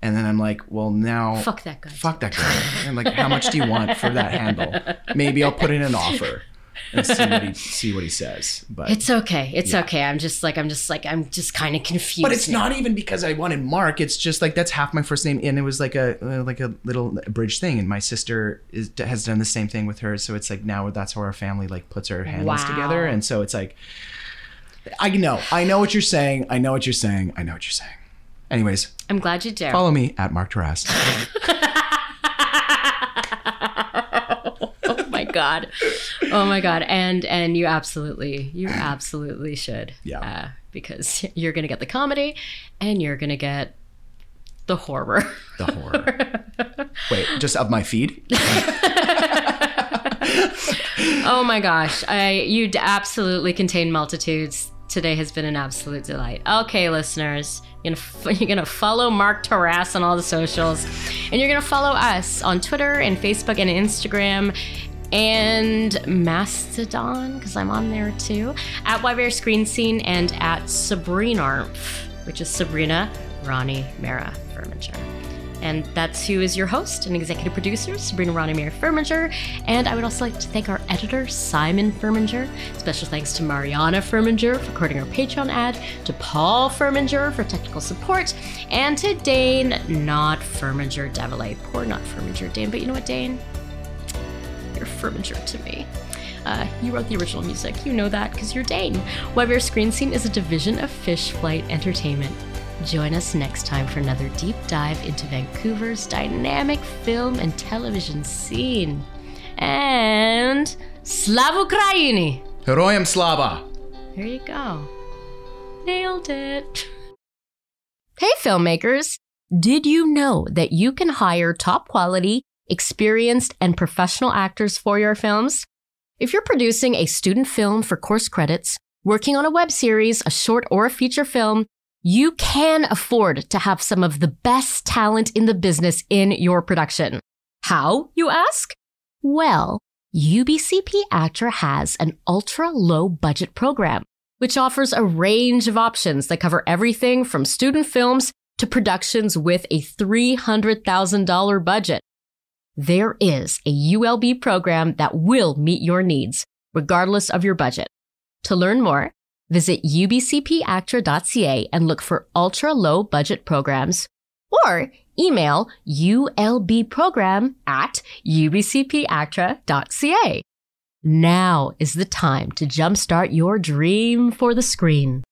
And then I'm like, well, now Fuck that guy. Fuck that guy. And I'm like, how much do you want for that handle? Maybe I'll put in an offer and see what he [LAUGHS] see what he says. But It's okay. It's okay. I'm just like I'm just like I'm just kind of confused. but it's now. not even because I wanted Mark. It's just like that's half my first name, and it was like a uh, like a little bridge thing. And my sister is, has done the same thing with her, so it's like now that's how our family like puts our hands Wow. together. And so it's like, I know, I know what you're saying. I know what you're saying. I know what you're saying. Anyways, I'm glad you dare. follow me at Mark Taras. [LAUGHS] oh my god. Oh my god. And and you absolutely you [CLEARS THROAT] absolutely should. Yeah. Uh, because you're gonna get the comedy, and you're gonna get the horror. The horror. [LAUGHS] Wait, just of my feed. [LAUGHS] Oh my gosh, I you absolutely contain multitudes. Today has been an absolute delight. Okay, listeners, you're gonna, f- you're gonna follow Mark Taras on all the socials, and you're gonna follow us on Twitter and Facebook and Instagram and Mastodon because I'm on there too at YVR Screen Scene and at Sabrina, which is Sabrina Rani Mara Furminger. And that's who is your host and executive producer, Sabrina Rani Mary Furminger. And I would also like to thank our editor, Simon Furminger. Special thanks to Mariana Furminger for recording our Patreon ad, to Paul Furminger for technical support, and to Dane, not Furminger Devilay. Poor not Furminger Dane, but you know what, Dane? You're to me. Uh, you wrote the original music. You know that because you're Dane. YVR Screen Scene is a division of Fish Flight Entertainment. Join us next time for another deep dive into Vancouver's dynamic film and television scene. And Slava Ukraini! Heroyam Slava. There you go. Nailed it. Hey, filmmakers! Did you know that you can hire top quality, experienced, and professional actors for your films? If you're producing a student film for course credits, working on a web series, a short, or a feature film, you can afford to have some of the best talent in the business in your production. How, you ask? Well, UBCP ACTRA has an ultra low budget program, which offers a range of options that cover everything from student films to productions with a $300,000 budget. There is a ULB program that will meet your needs, regardless of your budget. To learn more, visit ubcpactra.ca and look for ultra low budget programs or email ulbprogram at ubcpactra.ca. Now is the time to jumpstart your dream for the screen.